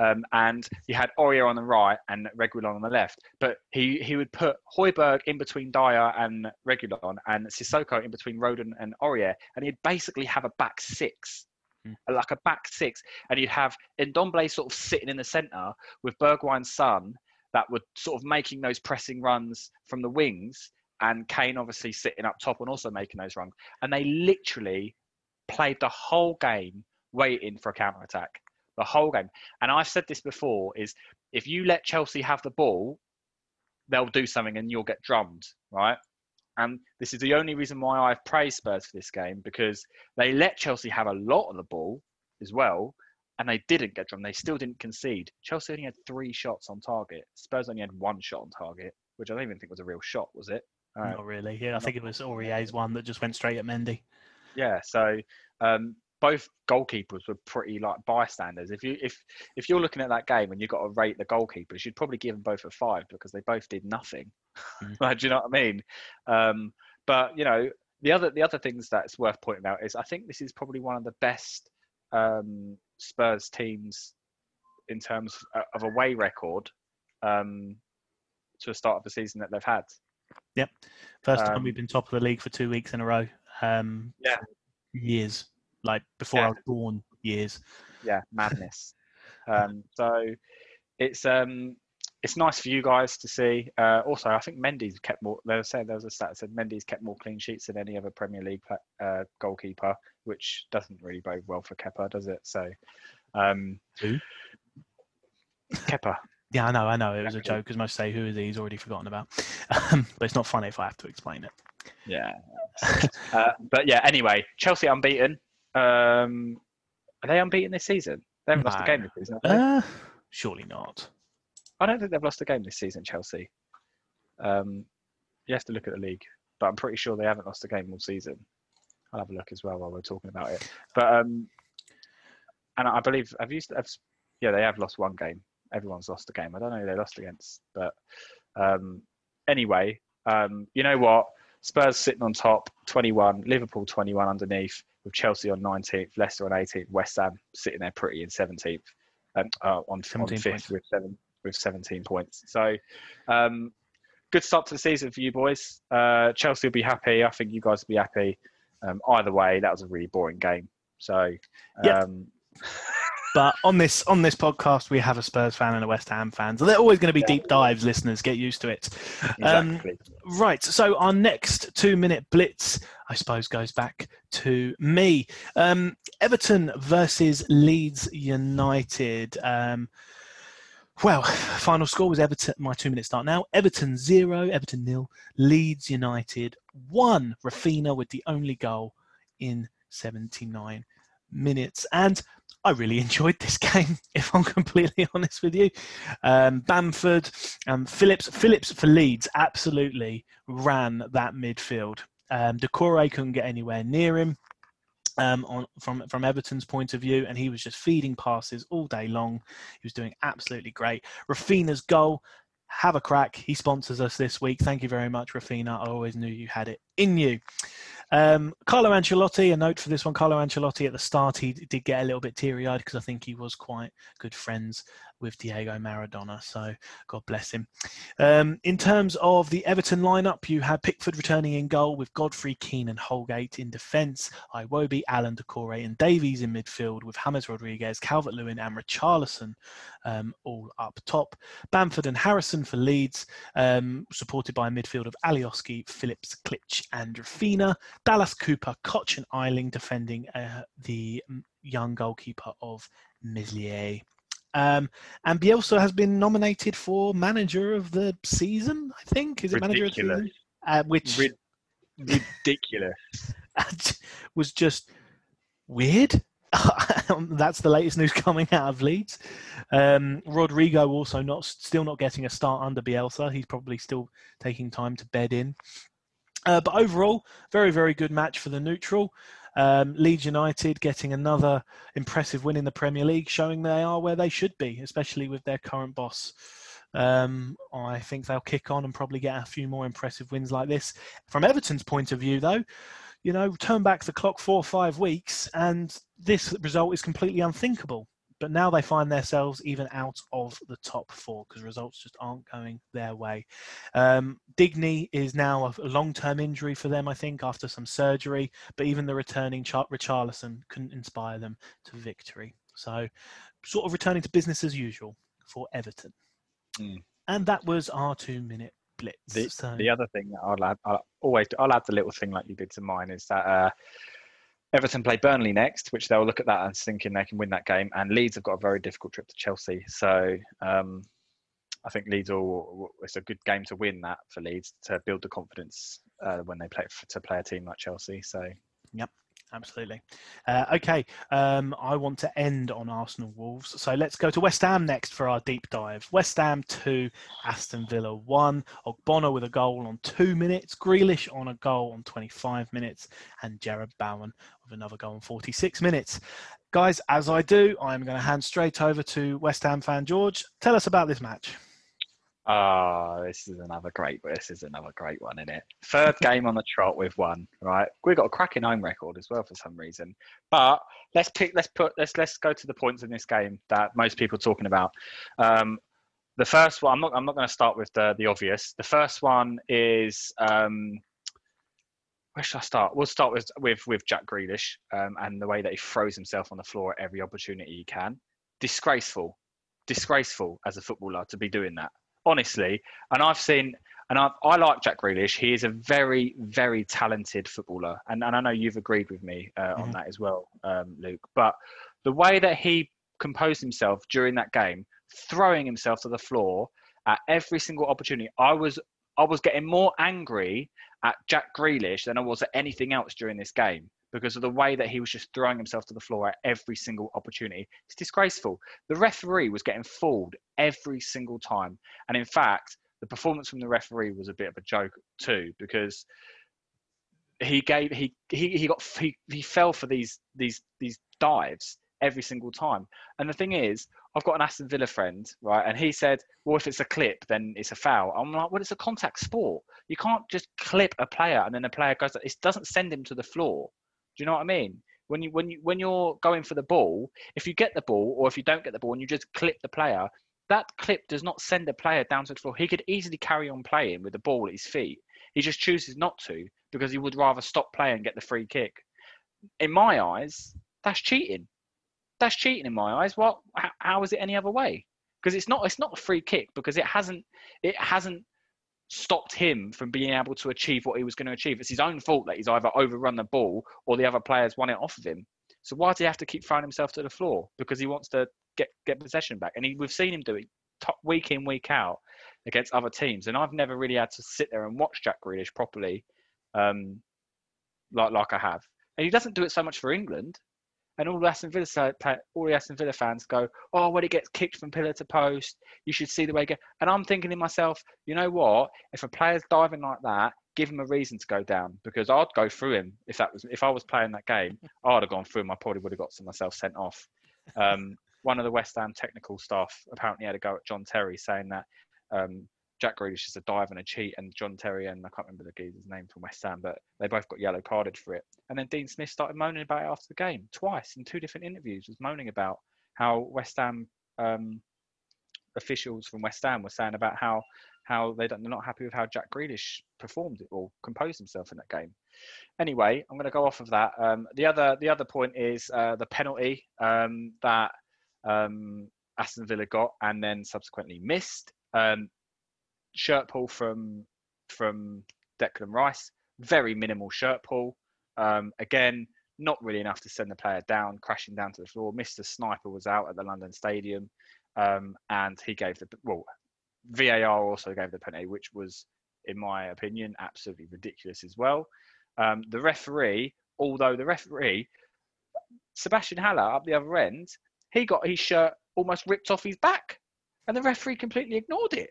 Um, and he had Aurier on the right and Reguilon on the left. But he, he would put Højbjerg in between Dier and Reguilon and Sissoko in between Rodon and Aurier. And he'd basically have a back six, mm. like a back six. And you'd have Ndombele sort of sitting in the centre with Bergwijn's son that were sort of making those pressing runs from the wings. And Kane obviously sitting up top and also making those runs. And they literally played the whole game waiting for a counter attack the whole game. And I've said this before: is if you let Chelsea have the ball, they'll do something and you'll get drummed, right? And this is the only reason why I've praised Spurs for this game because they let Chelsea have a lot of the ball as well, and they didn't get drummed. They still didn't concede. Chelsea only had three shots on target. Spurs only had one shot on target, which I don't even think was a real shot, was it? Not really. Yeah, I think it was Aurier's one that just went straight at Mendy. Yeah, so um, both goalkeepers were pretty like bystanders. If you if if you're looking at that game and you've got to rate the goalkeepers, you'd probably give them both a five because they both did nothing. Mm. like, do you know what I mean? Um, but you know, the other the other things that's worth pointing out is I think this is probably one of the best um, Spurs teams in terms of away record um, to the start of the season that they've had. Yep, first time we've um, been top of the league for two weeks in a row. Um, yeah, years like before yeah. I was born years. Yeah, madness. um, so it's um it's nice for you guys to see. Uh, also, I think Mendy's kept more. They were saying there was a stat that said Mendy's kept more clean sheets than any other Premier League uh, goalkeeper, which doesn't really bode well for Kepa, does it? So, um, who? Kepa. Yeah, I know, I know. It was a joke because most say who is he? He's already forgotten about. Um, but it's not funny if I have to explain it. Yeah. uh, but yeah. Anyway, Chelsea unbeaten. Um, are they unbeaten this season? They haven't no. lost a game this season. Uh, surely not. I don't think they've lost a game this season, Chelsea. Um, you have to look at the league, but I'm pretty sure they haven't lost a game all season. I'll have a look as well while we're talking about it. But um, and I believe I've you? Have, yeah, they have lost one game. Everyone's lost a game. I don't know who they lost against, but um, anyway, um, you know what? Spurs sitting on top, 21. Liverpool 21 underneath, with Chelsea on 19th, Leicester on 18th, West Ham sitting there pretty in 17th, um, uh, on, on fifth with seven with 17 points. So, um, good start to the season for you boys. Uh, Chelsea will be happy. I think you guys will be happy. Um, either way, that was a really boring game. So, um, but on this on this podcast, we have a Spurs fan and a West Ham fan, so they're always going to be deep dives. Listeners, get used to it. Um, exactly. Um, right. So our next two minute blitz, I suppose, goes back to me. Um, Everton versus Leeds United. Um, well, final score was Everton. My two minutes start now. Everton zero, Everton nil. Leeds United one. Raphinha with the only goal in 79 minutes. And I really enjoyed this game, if I'm completely honest with you. Um, Bamford and Phillips, Phillips for Leeds absolutely ran that midfield. Um, Doucouré couldn't get anywhere near him um, on, from from Everton's point of view, and he was just feeding passes all day long. He was doing absolutely great. Raphinha's goal, have a crack. He sponsors us this week. Thank you very much, Raphinha. I always knew you had it in you. Um, Carlo Ancelotti, a note for this one. Carlo Ancelotti at the start, he did get a little bit teary eyed because I think he was quite good friends with Diego Maradona. So God bless him. Um, in terms of the Everton lineup, you had Pickford returning in goal with Godfrey, Keane, and Holgate in defence. Iwobi, Allan, Doucouré, and Davies in midfield with James Rodriguez, Calvert Lewin, and Richarlison um, all up top. Bamford and Harrison for Leeds, um, supported by a midfield of Alioski, Phillips, Klich, and Raphinha. Dallas Cooper, Koch, and Ayling defending uh, the young goalkeeper of Meslier. Um, and Bielsa has been nominated for manager of the season. I think is it manager of the season? Uh, which ridiculous was just weird. That's the latest news coming out of Leeds. Um, Rodrigo also not still not getting a start under Bielsa. He's probably still taking time to bed in. Uh, but overall, very very good match for the neutral. Um, Leeds United getting another impressive win in the Premier League, showing they are where they should be, especially with their current boss. Um, I think they'll kick on and probably get a few more impressive wins like this. From Everton's point of view, though, you know, turn back the clock four or five weeks, and this result is completely unthinkable but now they find themselves even out of the top four because results just aren't going their way. Um, Digne is now a long-term injury for them, I think, after some surgery. But even the returning Char- Richarlison couldn't inspire them to victory. So, sort of returning to business as usual for Everton. Mm. And that was our two-minute blitz. The, so. the other thing that I'll add, I'll always I'll add the little thing like you did to mine is that. Uh, Everton play Burnley next, which they'll look at that and thinking they can win that game. And Leeds have got a very difficult trip to Chelsea, so um, I think Leeds will. It's a good game to win that for Leeds to build the confidence uh, when they play to play a team like Chelsea. So, yep, absolutely. Uh, okay, um, I want to end on Arsenal Wolves. So let's go to West Ham next for our deep dive. West Ham 2, Aston Villa 1. Ogbonna with a goal on 2 minutes, Grealish on a goal on 25 minutes, and Jarrod Bowen with another goal on 46 minutes. Guys, as I do, I'm going to hand straight over to West Ham fan George. Tell us about this match. Oh, this is another great. This is another great one, isn't it? Third game on the trot with one. Right, we've got a cracking home record as well for some reason. But let's pick. Let's put. Let's let's go to the points in this game that most people are talking about. Um, the first one. I'm not. I'm not going to start with the the obvious. The first one is. Um, where should I start? We'll start with with with Jack Grealish um, and the way that he throws himself on the floor at every opportunity he can. Disgraceful, disgraceful as a footballer to be doing that honestly. And I've seen, and I, I like Jack Grealish. He is a very, very talented footballer, and, and I know you've agreed with me uh, mm-hmm. on that as well, um, Luke. But the way that he composed himself during that game, throwing himself to the floor at every single opportunity, I was I was getting more angry at Jack Grealish than I was at anything else during this game because of the way that he was just throwing himself to the floor at every single opportunity. It's disgraceful. The referee was getting fooled every single time. And in fact, the performance from the referee was a bit of a joke too, because he gave he he, he got he, he fell for these these these dives every single time. And the thing is, I've got an Aston Villa friend, right, and he said, "Well, if it's a clip, then it's a foul." I'm like, "Well, it's a contact sport. You can't just clip a player and then the player goes. It doesn't send him to the floor. Do you know what I mean? When you when you when you're going for the ball, if you get the ball or if you don't get the ball and you just clip the player, that clip does not send the player down to the floor. He could easily carry on playing with the ball at his feet. He just chooses not to because he would rather stop playing and get the free kick. In my eyes, that's cheating. That's cheating in my eyes. What? How, how is it any other way? Because it's not. It's not a free kick because it hasn't. It hasn't stopped him from being able to achieve what he was going to achieve. It's his own fault that he's either overrun the ball or the other players won it off of him. So why does he have to keep throwing himself to the floor? Because he wants to get get possession back, and he, we've seen him do it week in week out against other teams. And I've never really had to sit there and watch Jack Grealish properly, um, like like I have. And he doesn't do it so much for England and all the Aston Villa all the Aston Villa fans go, "Oh, when it gets kicked from pillar to post, you should see the way it goes." And I'm thinking to myself, you know what? If a player's diving like that, give him a reason to go down because I'd go through him if that was if I was playing that game. I'd have gone through him. I probably would have got myself sent off. Um, one of the West Ham technical staff apparently had a go at John Terry saying that um, Jack Grealish is a dive and a cheat, and John Terry and I can't remember the geezer's name from West Ham, but they both got yellow carded for it. And then Dean Smith started moaning about it after the game twice in two different interviews, was moaning about how West Ham um, officials from West Ham were saying about how how they don't, they're not happy with how Jack Grealish performed or composed himself in that game. Anyway, I'm going to go off of that. Um, the other the other point is uh, the penalty um, that um, Aston Villa got and then subsequently missed. Um, shirt pull from from Declan Rice. Very minimal shirt pull. Um, again, not really enough to send the player down, crashing down to the floor. Mr. Sniper was out at the London Stadium, um, and he gave the well. VAR also gave the penalty, which was, in my opinion, absolutely ridiculous as well. Um, the referee, although the referee, Sebastian Haller up the other end, he got his shirt almost ripped off his back, and the referee completely ignored it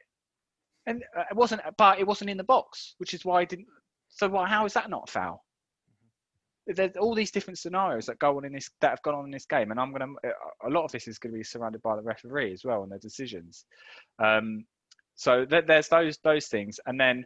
and uh, it wasn't, but it wasn't in the box, which is why I didn't. So why, how is that not a foul? There's all these different scenarios that go on in this that have gone on in this game, and I'm gonna. A lot of this is going to be surrounded by the referee as well and their decisions. Um, so th- there's those those things, and then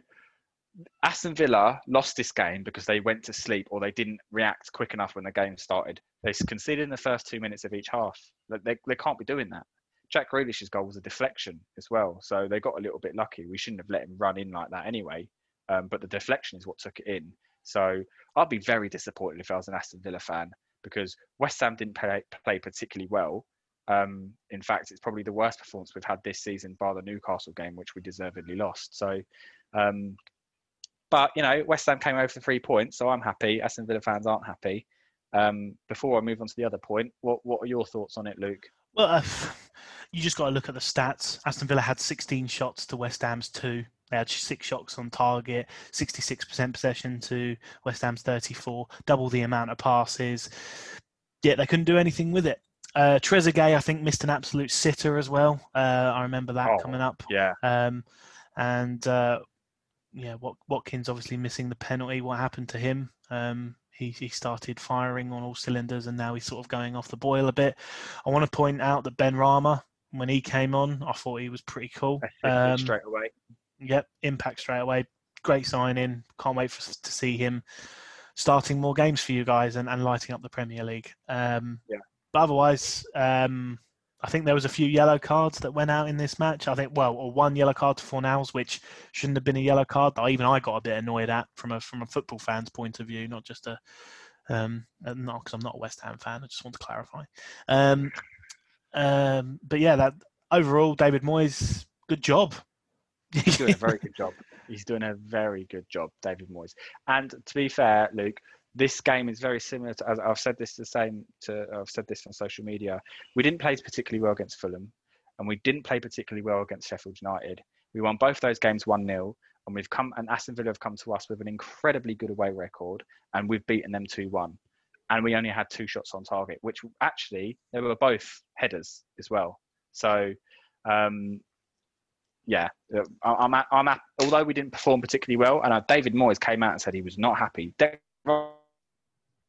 Aston Villa lost this game because they went to sleep or they didn't react quick enough when the game started. They conceded in the first two minutes of each half. They, they can't be doing that. Jack Grealish's goal was a deflection as well, so they got a little bit lucky. We shouldn't have let him run in like that anyway, um, but the deflection is what took it in. So I'd be very disappointed if I was an Aston Villa fan because West Ham didn't play, play particularly well. Um, in fact, it's probably the worst performance we've had this season, bar the Newcastle game, which we deservedly lost. So, um, but you know, West Ham came over for three points, so I'm happy. Aston Villa fans aren't happy. Um, before I move on to the other point, what what are your thoughts on it, Luke? Well, uh, you just got to look at the stats. Aston Villa had 16 shots to West Ham's two. They had six shots on target, 66% possession to West Ham's 34, double the amount of passes. Yet they couldn't do anything with it. Uh, Trezeguet, I think, missed an absolute sitter as well. Uh, I remember that oh, coming up. Yeah. Um, and uh, yeah, Watkins obviously missing the penalty. What happened to him? Um, he, he started firing on all cylinders and now he's sort of going off the boil a bit. I want to point out that Benrahma, when he came on, I thought he was pretty cool. Um, straight away. Yep, impact straight away. Great signing. Can't wait for, to see him starting more games for you guys and, and lighting up the Premier League. Um, yeah. But otherwise, um, I think there was a few yellow cards that went out in this match. I think, well, or one yellow card to Fornals, which shouldn't have been a yellow card. That even I got a bit annoyed at from a from a football fan's point of view, not just a um, not because I'm not a West Ham fan. I just want to clarify. Um, um, but yeah, that overall, David Moyes, good job. He's doing a very good job. He's doing a very good job, David Moyes. And to be fair, Luke, this game is very similar to. As I've said this the same to. I've said this on social media. We didn't play particularly well against Fulham, and we didn't play particularly well against Sheffield United. We won both those games one 0 and we've come and Aston Villa have come to us with an incredibly good away record, and we've beaten them two one, and we only had two shots on target, which actually they were both headers as well. So. Um, yeah, I'm at, I'm at, although we didn't perform particularly well, and uh, David Moyes came out and said he was not happy.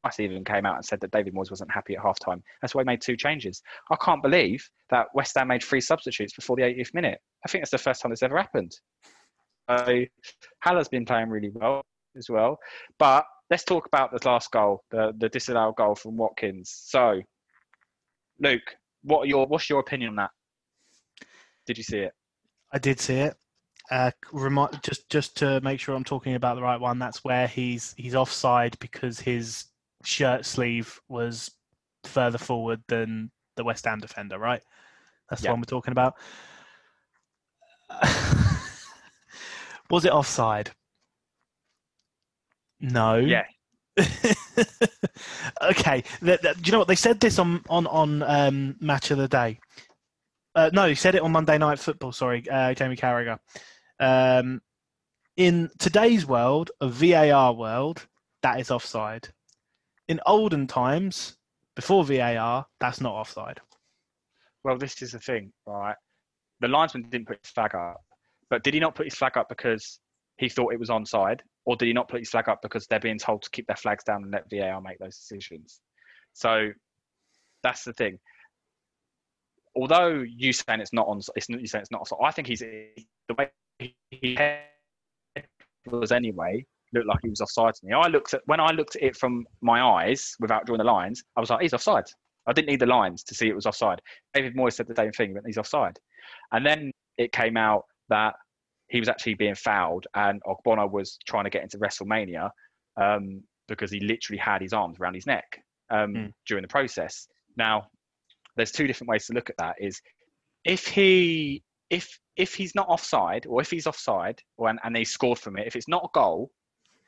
Rice even came out and said that David Moyes wasn't happy at halftime. That's why he made two changes. I can't believe that West Ham made three substitutes before the 80th minute. I think that's the first time this ever happened. So Haller's been playing really well as well. But let's talk about the last goal, the the disallowed goal from Watkins. So, Luke, what your what's your opinion on that? Did you see it? I did see it. Uh, remi- just just to make sure I'm talking about the right one. That's where he's he's offside because his shirt sleeve was further forward than the West Ham defender, right? That's the Yeah. one we're talking about. was it offside? No. Yeah. okay. Th- th- do you know what they said this on on on um, match of the day? Uh, no, he said it on Monday Night Football. Sorry, uh, Jamie Carragher. Um, in today's world, a VAR world, that is offside. In olden times, before VAR, that's not offside. Well, this is the thing, right? The linesman didn't put his flag up, but did he not put his flag up because he thought it was onside, or did he not put his flag up because they're being told to keep their flags down and let VAR make those decisions? So that's the thing. Although you saying it's not on, it's not, you saying it's not onside. I think he's the way he was anyway looked like he was offside to me. I looked at when I looked at it from my eyes without drawing the lines. I was like, he's offside. I didn't need the lines to see it was offside. David Moyes said the same thing, but he's offside. And then it came out that he was actually being fouled, and Ogbonna was trying to get into WrestleMania um, because he literally had his arms around his neck um, Mm. during the process. Now, there's two different ways to look at that. Is if he if if he's not offside, or if he's offside, or and, and they scored from it, if it's not a goal,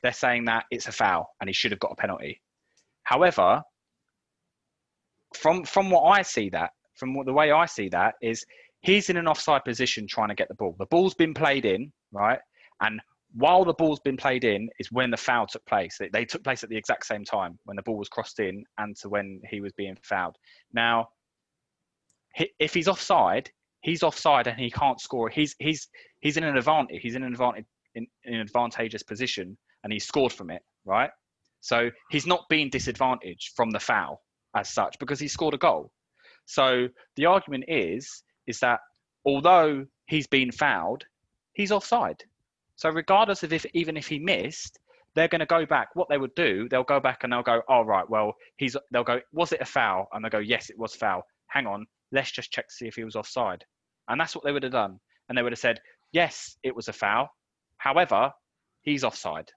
they're saying that it's a foul and he should have got a penalty. However, from from what I see that from what, the way I see that is he's in an offside position trying to get the ball. The ball's been played in, right? And while the ball's been played in is when the foul took place. They, they took place at the exact same time when the ball was crossed in and to when he was being fouled. Now, if he's offside, he's offside and he can't score. He's he's he's in an advantage. He's in an advantage in, in an advantageous position and he scored from it, right? So he's not being disadvantaged from the foul as such because he scored a goal. So the argument is is that although he's been fouled, he's offside. So regardless of if even if he missed, they're going to go back. What they would do, they'll go back and they'll go, "Oh right, well he's." They'll go, "Was it a foul?" And they'll go, "Yes, it was foul." Hang on, let's just check to see if he was offside. And that's what they would have done. And they would have said, "Yes, it was a foul. However, he's offside."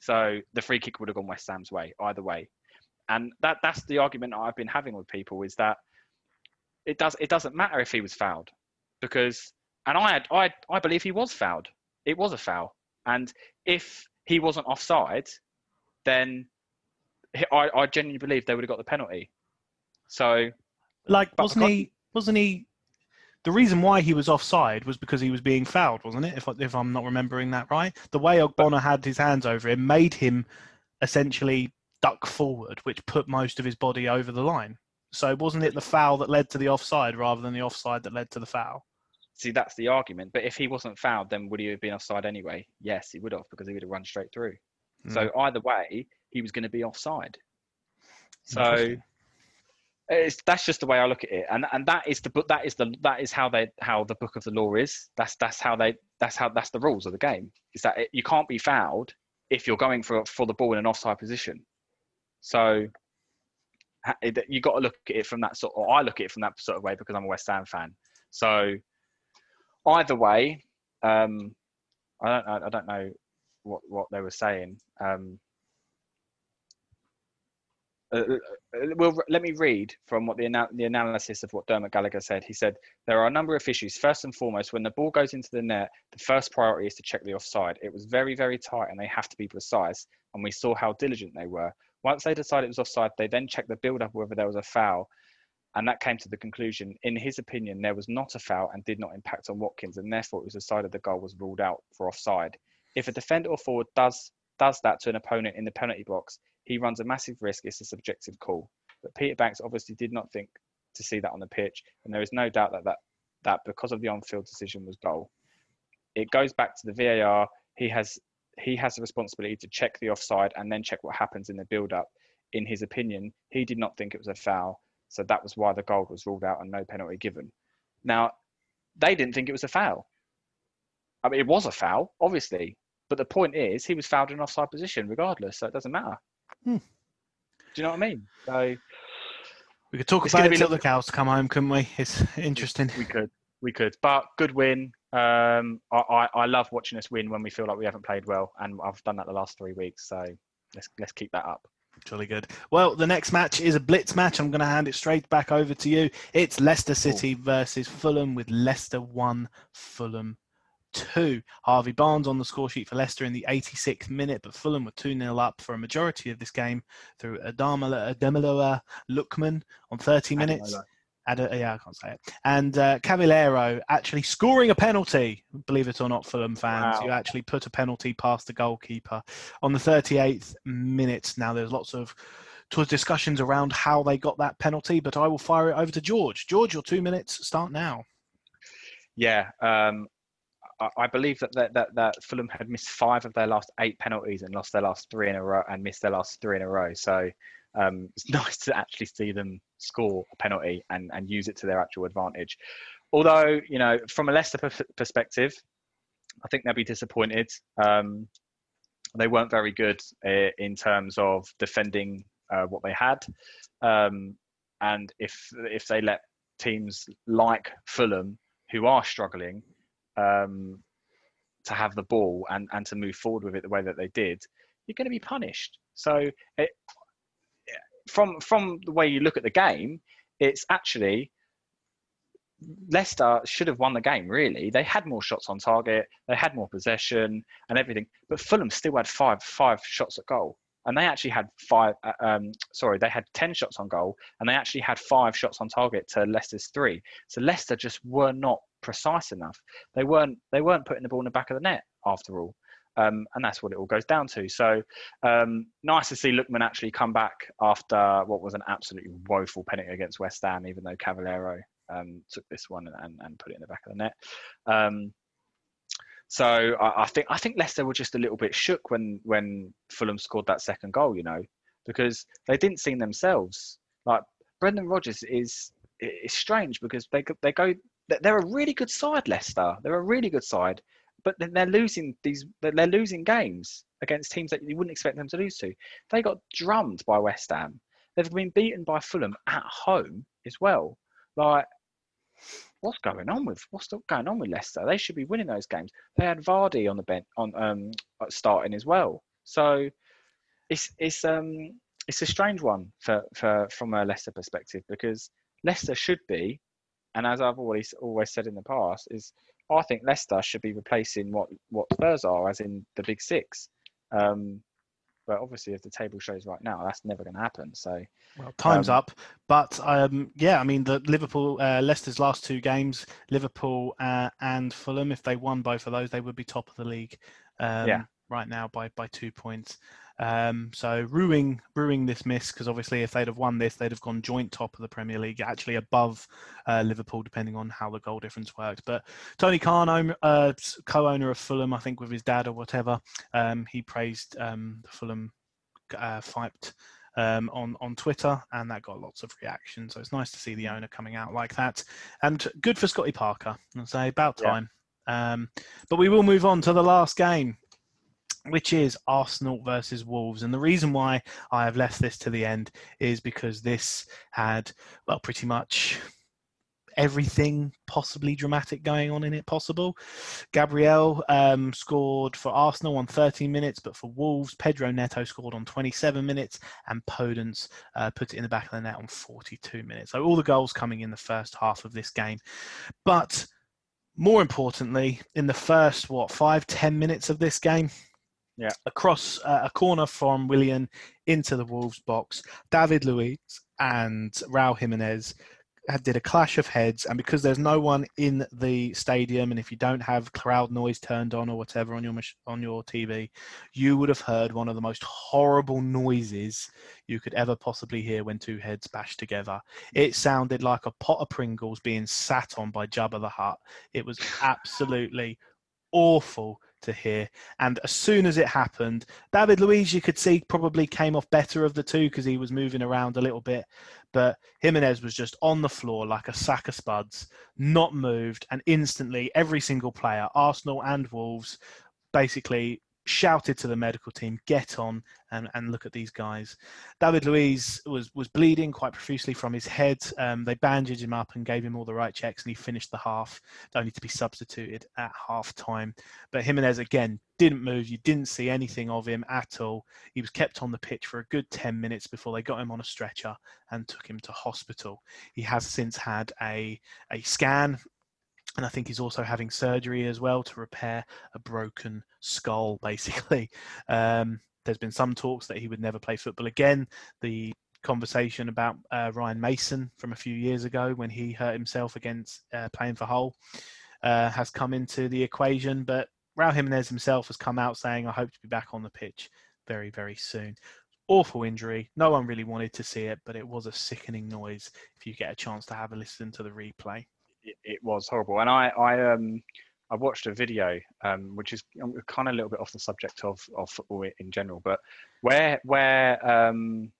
So the free kick would have gone West Ham's way either way. And that that's the argument I've been having with people is that it does it doesn't matter if he was fouled because and I had, I I believe he was fouled. It was a foul. And if he wasn't offside, then he- I, I genuinely believe they would have got the penalty. So Like, wasn't he? Wasn't he? The reason why he was offside was because he was being fouled, wasn't it? If if I'm not remembering that right, the way Ogbonna had his hands over him made him essentially duck forward, which put most of his body over the line. So wasn't it the foul that led to the offside rather than the offside that led to the foul? see that's the argument. But if he wasn't fouled, then would he have been offside anyway? Yes, he would have because he would have run straight through. So hmm. either way, he was going to be offside. So. It's that's just the way I look at it, and and that is the book. That is the that is how they how the book of the law is. That's that's how they that's how that's the rules of the game. Is that it, you can't be fouled if you're going for for the ball in an offside position. So you got to look at it from that sort. Or I look at it from that sort of way because I'm a West Ham fan. So either way, um, I don't. I don't know what what they were saying. Um, uh, uh, uh, well, let me read from what the, ana- the analysis of what Dermot Gallagher said. He said there are a number of issues. First and foremost, when the ball goes into the net, the first priority is to check the offside. It was very, very tight, and they have to be precise. And we saw how diligent they were. Once they decided it was offside, they then checked the build-up whether there was a foul, and that came to the conclusion. In his opinion, there was not a foul and did not impact on Watkins, and therefore it was decided the goal was ruled out for offside. If a defender or forward does does that to an opponent in the penalty box, he runs a massive risk. It's a subjective call. But Peter Bankes obviously did not think to see that on the pitch, and there is no doubt that that, that because of the on-field decision was goal. It goes back to the VAR. He has he has the responsibility to check the offside and then check what happens in the build-up. In his opinion, he did not think it was a foul, so that was why the goal was ruled out and no penalty given. Now, they didn't think it was a foul. I mean, it was a foul, obviously, but the point is he was fouled in an offside position regardless, so it doesn't matter. Hmm. Do you know what I mean? So We could talk about gonna it be till the cows come home, couldn't we? It's interesting. we could, we could, but good win. Um, I, I, I love watching us win when we feel like we haven't played well, and I've done that the last three weeks. So let's let's keep that up. Jolly good. Well, the next match is a blitz match. I'm going to hand it straight back over to you. It's Leicester City versus Fulham with Leicester 1, Fulham 2. Harvey Barnes on the score sheet for Leicester in the 86th minute, but Fulham were 2 0 up for a majority of this game through Adamala Ademola Lookman on 30 minutes. Ad- yeah, I can't say it. And uh, Cavaleiro actually scoring a penalty. Believe it or not, Fulham fans, Wow. you actually put a penalty past the goalkeeper on the 38th minute. Now, there's lots of discussions around how they got that penalty, but I will fire it over to George. George, your two minutes start now. Yeah, um, I, believe that, that that that Fulham had missed five of their last eight penalties and lost their last three in a row and missed their last three in a row. So um, it's nice to actually see them score a penalty and and use it to their actual advantage. Although you know, from a Leicester per- perspective, I think they'll be disappointed. Um, they weren't very good uh, in terms of defending uh, what they had, um, and if if they let teams like Fulham, who are struggling, um, to have the ball and, and to move forward with it the way that they did, you're going to be punished. So, it, from from the way you look at the game, it's actually Leicester should have won the game. Really, they had more shots on target, they had more possession and everything, but Fulham still had five five shots at goal, and they actually had five. uh, Um, sorry, they had ten shots on goal, and they actually had five shots on target to Leicester's three. So Leicester just were not precise enough. They weren't they weren't putting the ball in the back of the net after all. Um, and that's what it all goes down to. So um, nice to see Lookman actually come back after what was an absolutely woeful penalty against West Ham, even though Cavaleiro um, took this one and, and put it in the back of the net. So I, I think I think Leicester were just a little bit shook when when Fulham scored that second goal, you know, because they didn't see themselves. Like Brendan Rodgers is is strange because they they go they're a really good side, Leicester. They're a really good side, but then they're losing these. They're losing games against teams that you wouldn't expect them to lose to. They got drummed by West Ham. They've been beaten by Fulham at home as well. Like, what's going on with what's going on with Leicester? They should be winning those games. They had Vardy on the bench on um starting as well. So it's it's um it's a strange one for, for from a Leicester perspective because Leicester should be, and as I've always always said in the past, is I think Leicester should be replacing what what Spurs are, as in the big six. Um, but obviously, if the table shows right now, that's never going to happen. So Well, time's Um, up, but um, yeah, I mean the Liverpool, uh, Leicester's last two games, Liverpool uh, and Fulham, if they won both of those, they would be top of the league. Um, Yeah. Right now by by two points. Um, so ruining ruining this miss because obviously if they'd have won this, they'd have gone joint top of the Premier League, actually above uh, Liverpool, depending on how the goal difference worked. But Tony Khan, uh, co-owner of Fulham, I think with his dad or whatever, um, he praised um, the Fulham uh, fight um, on on Twitter, and that got lots of reaction. So it's nice to see the owner coming out like that, and good for Scotty Parker. I'll say about Yeah. time. Um, but we will move on to the last game, which is Arsenal versus Wolves. And the reason why I have left this to the end is because this had well pretty much everything possibly dramatic going on in it possible. Gabriel um, scored for Arsenal on 13 minutes, but for Wolves, Pedro Neto scored on 27 minutes, and Podence uh, put it in the back of the net on 42 minutes. So all the goals coming in the first half of this game. But more importantly, in the first, what, five, ten minutes of this game, Yeah. across uh, a corner from Willian into the Wolves box, David Luiz and Raul Jimenez did a clash of heads, and because there's no one in the stadium, and if you don't have crowd noise turned on or whatever on your on your TV, you would have heard one of the most horrible noises you could ever possibly hear when two heads bashed together. It sounded like a pot of Pringles being sat on by Jabba the Hutt. It was absolutely awful to hear. And as soon as it happened, David Luiz, you could see, probably came off better of the two because he was moving around a little bit. But Jimenez was just on the floor like a sack of spuds, not moved. And instantly, every single player, Arsenal and Wolves, basically shouted to the medical team, "Get on and, and look at these guys." David Luiz was was bleeding quite profusely from his head. Um, they bandaged him up and gave him all the right checks, and he finished the half, only to be substituted at half time. But Jimenez again didn't move. You didn't see anything of him at all. He was kept on the pitch for a good ten minutes before they got him on a stretcher and took him to hospital. He has since had a a scan and I think he's also having surgery as well to repair a broken skull, basically. Um, there's been some talks that he would never play football again. The conversation about uh, Ryan Mason from a few years ago when he hurt himself against uh, playing for Hull uh, has come into the equation, but Raul Jimenez himself has come out saying, I hope to be back on the pitch very, very soon. Awful injury. No one really wanted to see it, but it was a sickening noise if you get a chance to have a listen to the replay it, it was horrible. And I, I, um, I watched a video, um, which is kind of a little bit off the subject of, of football in general, but where where um,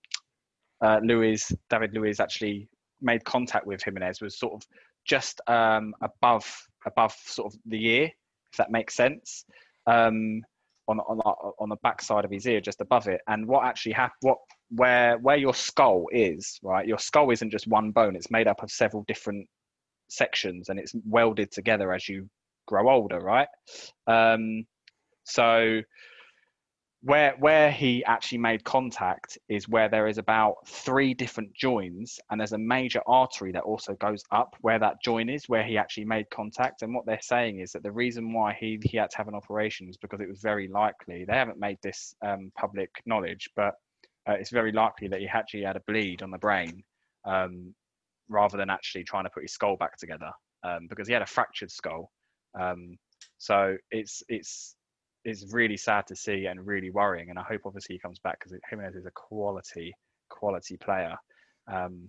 uh, David Luiz actually made contact with Jimenez was sort of just um, above above sort of the ear, if that makes sense, um, on on on the back side of his ear, just above it. And what actually happened, what where where your skull is, right? Your skull isn't just one bone; it's made up of several different sections and it's welded together as you grow older, right? Um, so where where he actually made contact is where there is about three different joins and there's a major artery that also goes up where that join is where he actually made contact and what they're saying is that the reason why he, he had to have an operation is because it was very likely they haven't made this um, public knowledge but uh, it's very likely that he actually had a bleed on the brain um, rather than actually trying to put his skull back together um, because he had a fractured skull. Um, so it's it's it's really sad to see and really worrying. And I hope obviously he comes back because Jimenez is a quality quality player. Um,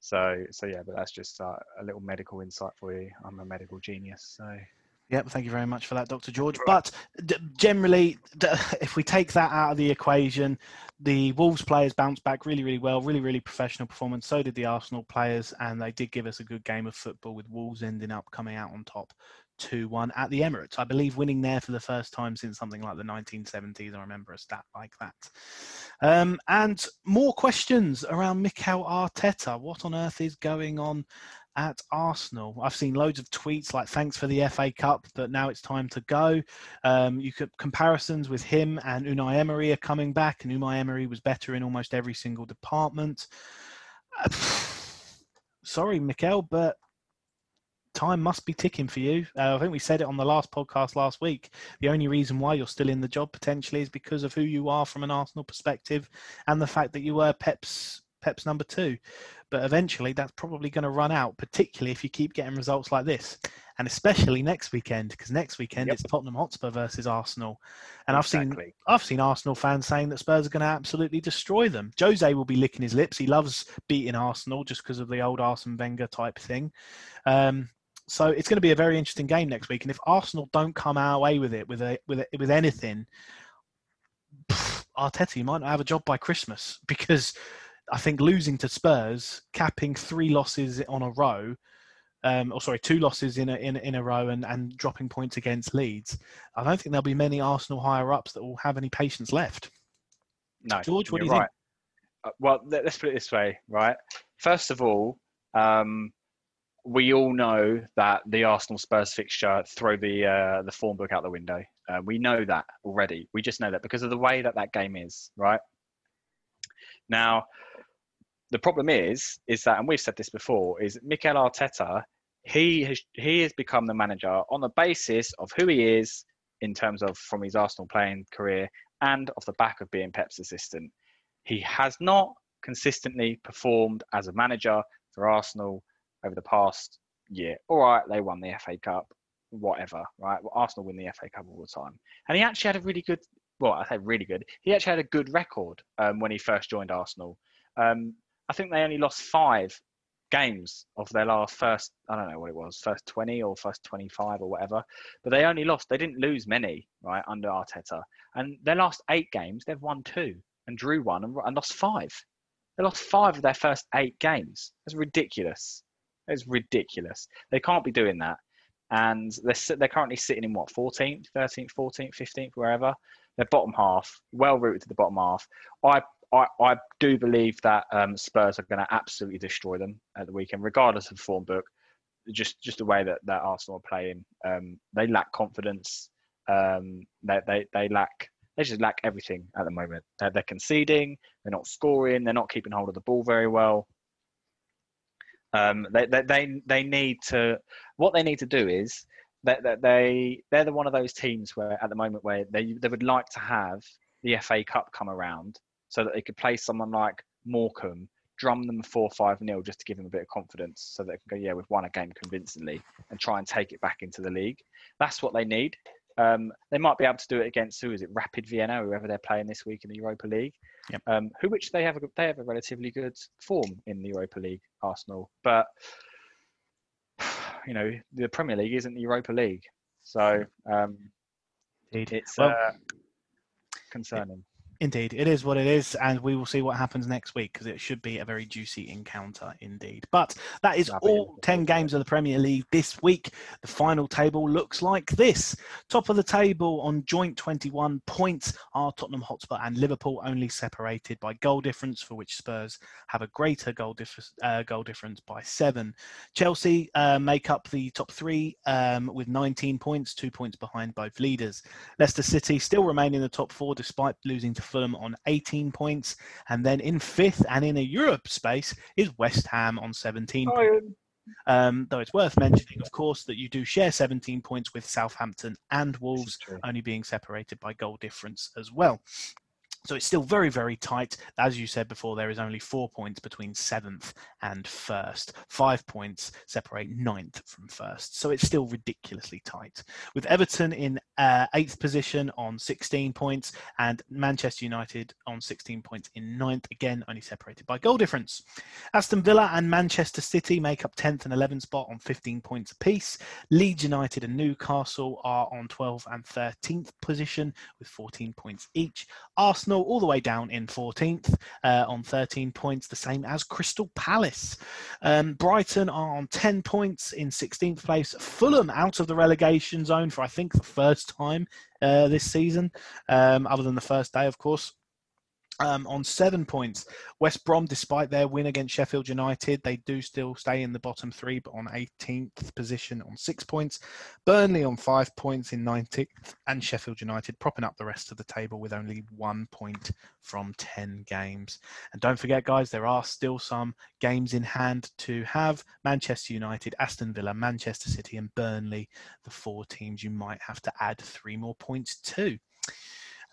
so so yeah, but that's just uh, a little medical insight for you. I'm a medical genius, so. Yep, thank you very much for that, Dr. George. But d- generally, d- if we take that out of the equation, the Wolves players bounced back really, really well, really, really professional performance. So did the Arsenal players, and they did give us a good game of football with Wolves ending up coming out on top 2 1 at the Emirates. I believe winning there for the first time since something like the 1970s. I remember a stat like that. Um, and more questions around Mikel Arteta. What on earth is going on at Arsenal. I've seen loads of tweets like "Thanks for the FA Cup, but now it's time to go." Um, you could comparisons with him and Unai Emery are coming back, and Unai Emery was better in almost every single department. Sorry, Mikel, but time must be ticking for you. Uh, I think we said it on the last podcast last week. The only reason why you're still in the job potentially is because of who you are from an Arsenal perspective and the fact that you were Pep's Pep's number two. But eventually, that's probably going to run out, particularly if you keep getting results like this, and especially next weekend, because next weekend yep. it's Tottenham Hotspur versus Arsenal, and exactly. I've seen I've seen Arsenal fans saying that Spurs are going to absolutely destroy them. Jose will be licking his lips. He loves beating Arsenal just because of the old Arsene Wenger type thing. Um, so it's going to be a very interesting game next week. And if Arsenal don't come our way with it, with a, with a, with anything, pff, Arteta, you might not have a job by Christmas because I think losing to Spurs, capping three losses on a row, um, or sorry, two losses in a, in, in a row and, and dropping points against Leeds, I don't think there'll be many Arsenal higher ups that will have any patience left. No, George, what do you right. think? Uh, well, let's put it this way, right? First of all, um, we all know that the Arsenal Spurs fixture throw the uh, the form book out the window. Uh, we know that already. We just know that because of the way that that game is, right? Now, the problem is, is that, and we've said this before, is Mikel Arteta. He has he has become the manager on the basis of who he is in terms of from his Arsenal playing career and off the back of being Pep's assistant. He has not consistently performed as a manager for Arsenal over the past year. All right, they won the FA Cup, whatever, right? Well, Arsenal win the FA Cup all the time. And he actually had a really good, well, I say really good, he actually had a good record um, when he first joined Arsenal. Um, I think they only lost five games of their last first I don't know what it was first 20 or first 25 or whatever. But they only lost they didn't lose many right under Arteta. And their last eight games they've won two and drew one and, and lost five. They lost five of their first eight games. That's ridiculous. It's ridiculous. They can't be doing that. And they're, they're currently sitting in what 14th 13th 14th 15th wherever? They're bottom half well rooted to the bottom half. I I, I do believe that um, Spurs are going to absolutely destroy them at the weekend, regardless of form book. Just just the way that, that Arsenal are playing, um, they lack confidence. Um, they, they they lack they just lack everything at the moment. They're, they're conceding, they're not scoring, they're not keeping hold of the ball very well. Um, they, they they they need to what they need to do is that they, they they're the one of those teams where at the moment where they they would like to have the FA Cup come around so that they could play someone like Morecambe, drum them 4 5 0 just to give them a bit of confidence so they can go, yeah, we've won a game convincingly and try and take it back into the league. That's what they need. Um, they might be able to do it against who is it, Rapid Vienna, whoever they're playing this week in the Europa League. Yep. Um, who which they have a, they have a relatively good form in the Europa League, Arsenal. But you know the Premier League isn't the Europa League, so um, it's well, uh, concerning. Indeed, it is what it is, and we will see what happens next week because it should be a very juicy encounter indeed. But that is all 10 games of the Premier League this week. The final table looks like this. Top of the table on joint 21 points are Tottenham Hotspur and Liverpool, only separated by goal difference, for which Spurs have a greater goal, dif- uh, goal difference by seven. Chelsea uh, make up the top three um, with 19 points, two points behind both leaders. Leicester City still remain in the top four despite losing to Fulham on 18 points. And then in fifth and in a Europe space is West Ham on 17 oh, um, though it's worth mentioning, of course, that you do share 17 points with Southampton and Wolves, only being separated by goal difference as well. So it's still very, very tight. As you said before, there is only four points between seventh and first. Five points separate ninth from first. So it's still ridiculously tight. With Everton in uh, eighth position on 16 points and Manchester United on 16 points in ninth, again, only separated by goal difference. Aston Villa and Manchester City make up 10th and 11th spot on 15 points apiece. Leeds United and Newcastle are on 12th and 13th position with 14 points each. Arsenal Arsenal all the way down in 14th uh, on 13 points, the same as Crystal Palace. Um, Brighton are on 10 points in 16th place. Fulham out of the relegation zone for, I think, the first time uh, this season, um, other than the first day, of course um, on seven points. West Brom, despite their win against Sheffield United, they do still stay in the bottom three, but on 18th position on six points. Burnley on five points in 19th, and Sheffield United propping up the rest of the table with only one point from 10 games. And don't forget, guys, there are still some games in hand to have Manchester United, Aston Villa, Manchester City, and Burnley, the four teams you might have to add three more points to.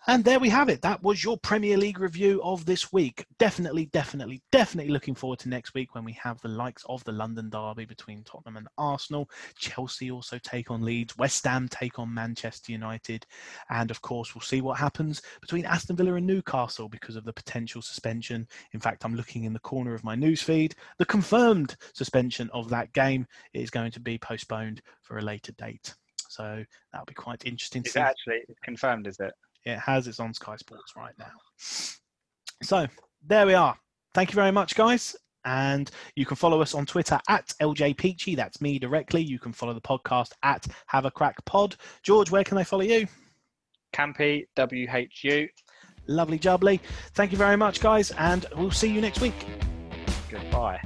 And there we have it. That was your Premier League review of this week. Definitely, definitely, definitely looking forward to next week when we have the likes of the London Derby between Tottenham and Arsenal. Chelsea also take on Leeds. West Ham take on Manchester United. And of course, we'll see what happens between Aston Villa and Newcastle because of the potential suspension. In fact, I'm looking in the corner of my news feed. The confirmed suspension of that game is going to be postponed for a later date. So that'll be quite interesting. Is actually confirmed, is it? It has its on Sky Sports right now. So there we are. Thank you very much, guys. And you can follow us on Twitter at LJ Peachy. That's me directly. You can follow the podcast at Have a Crack Pod. George, where can they follow you? Campy WHU. Lovely jubbly. Thank you very much, guys, and we'll see you next week. Goodbye.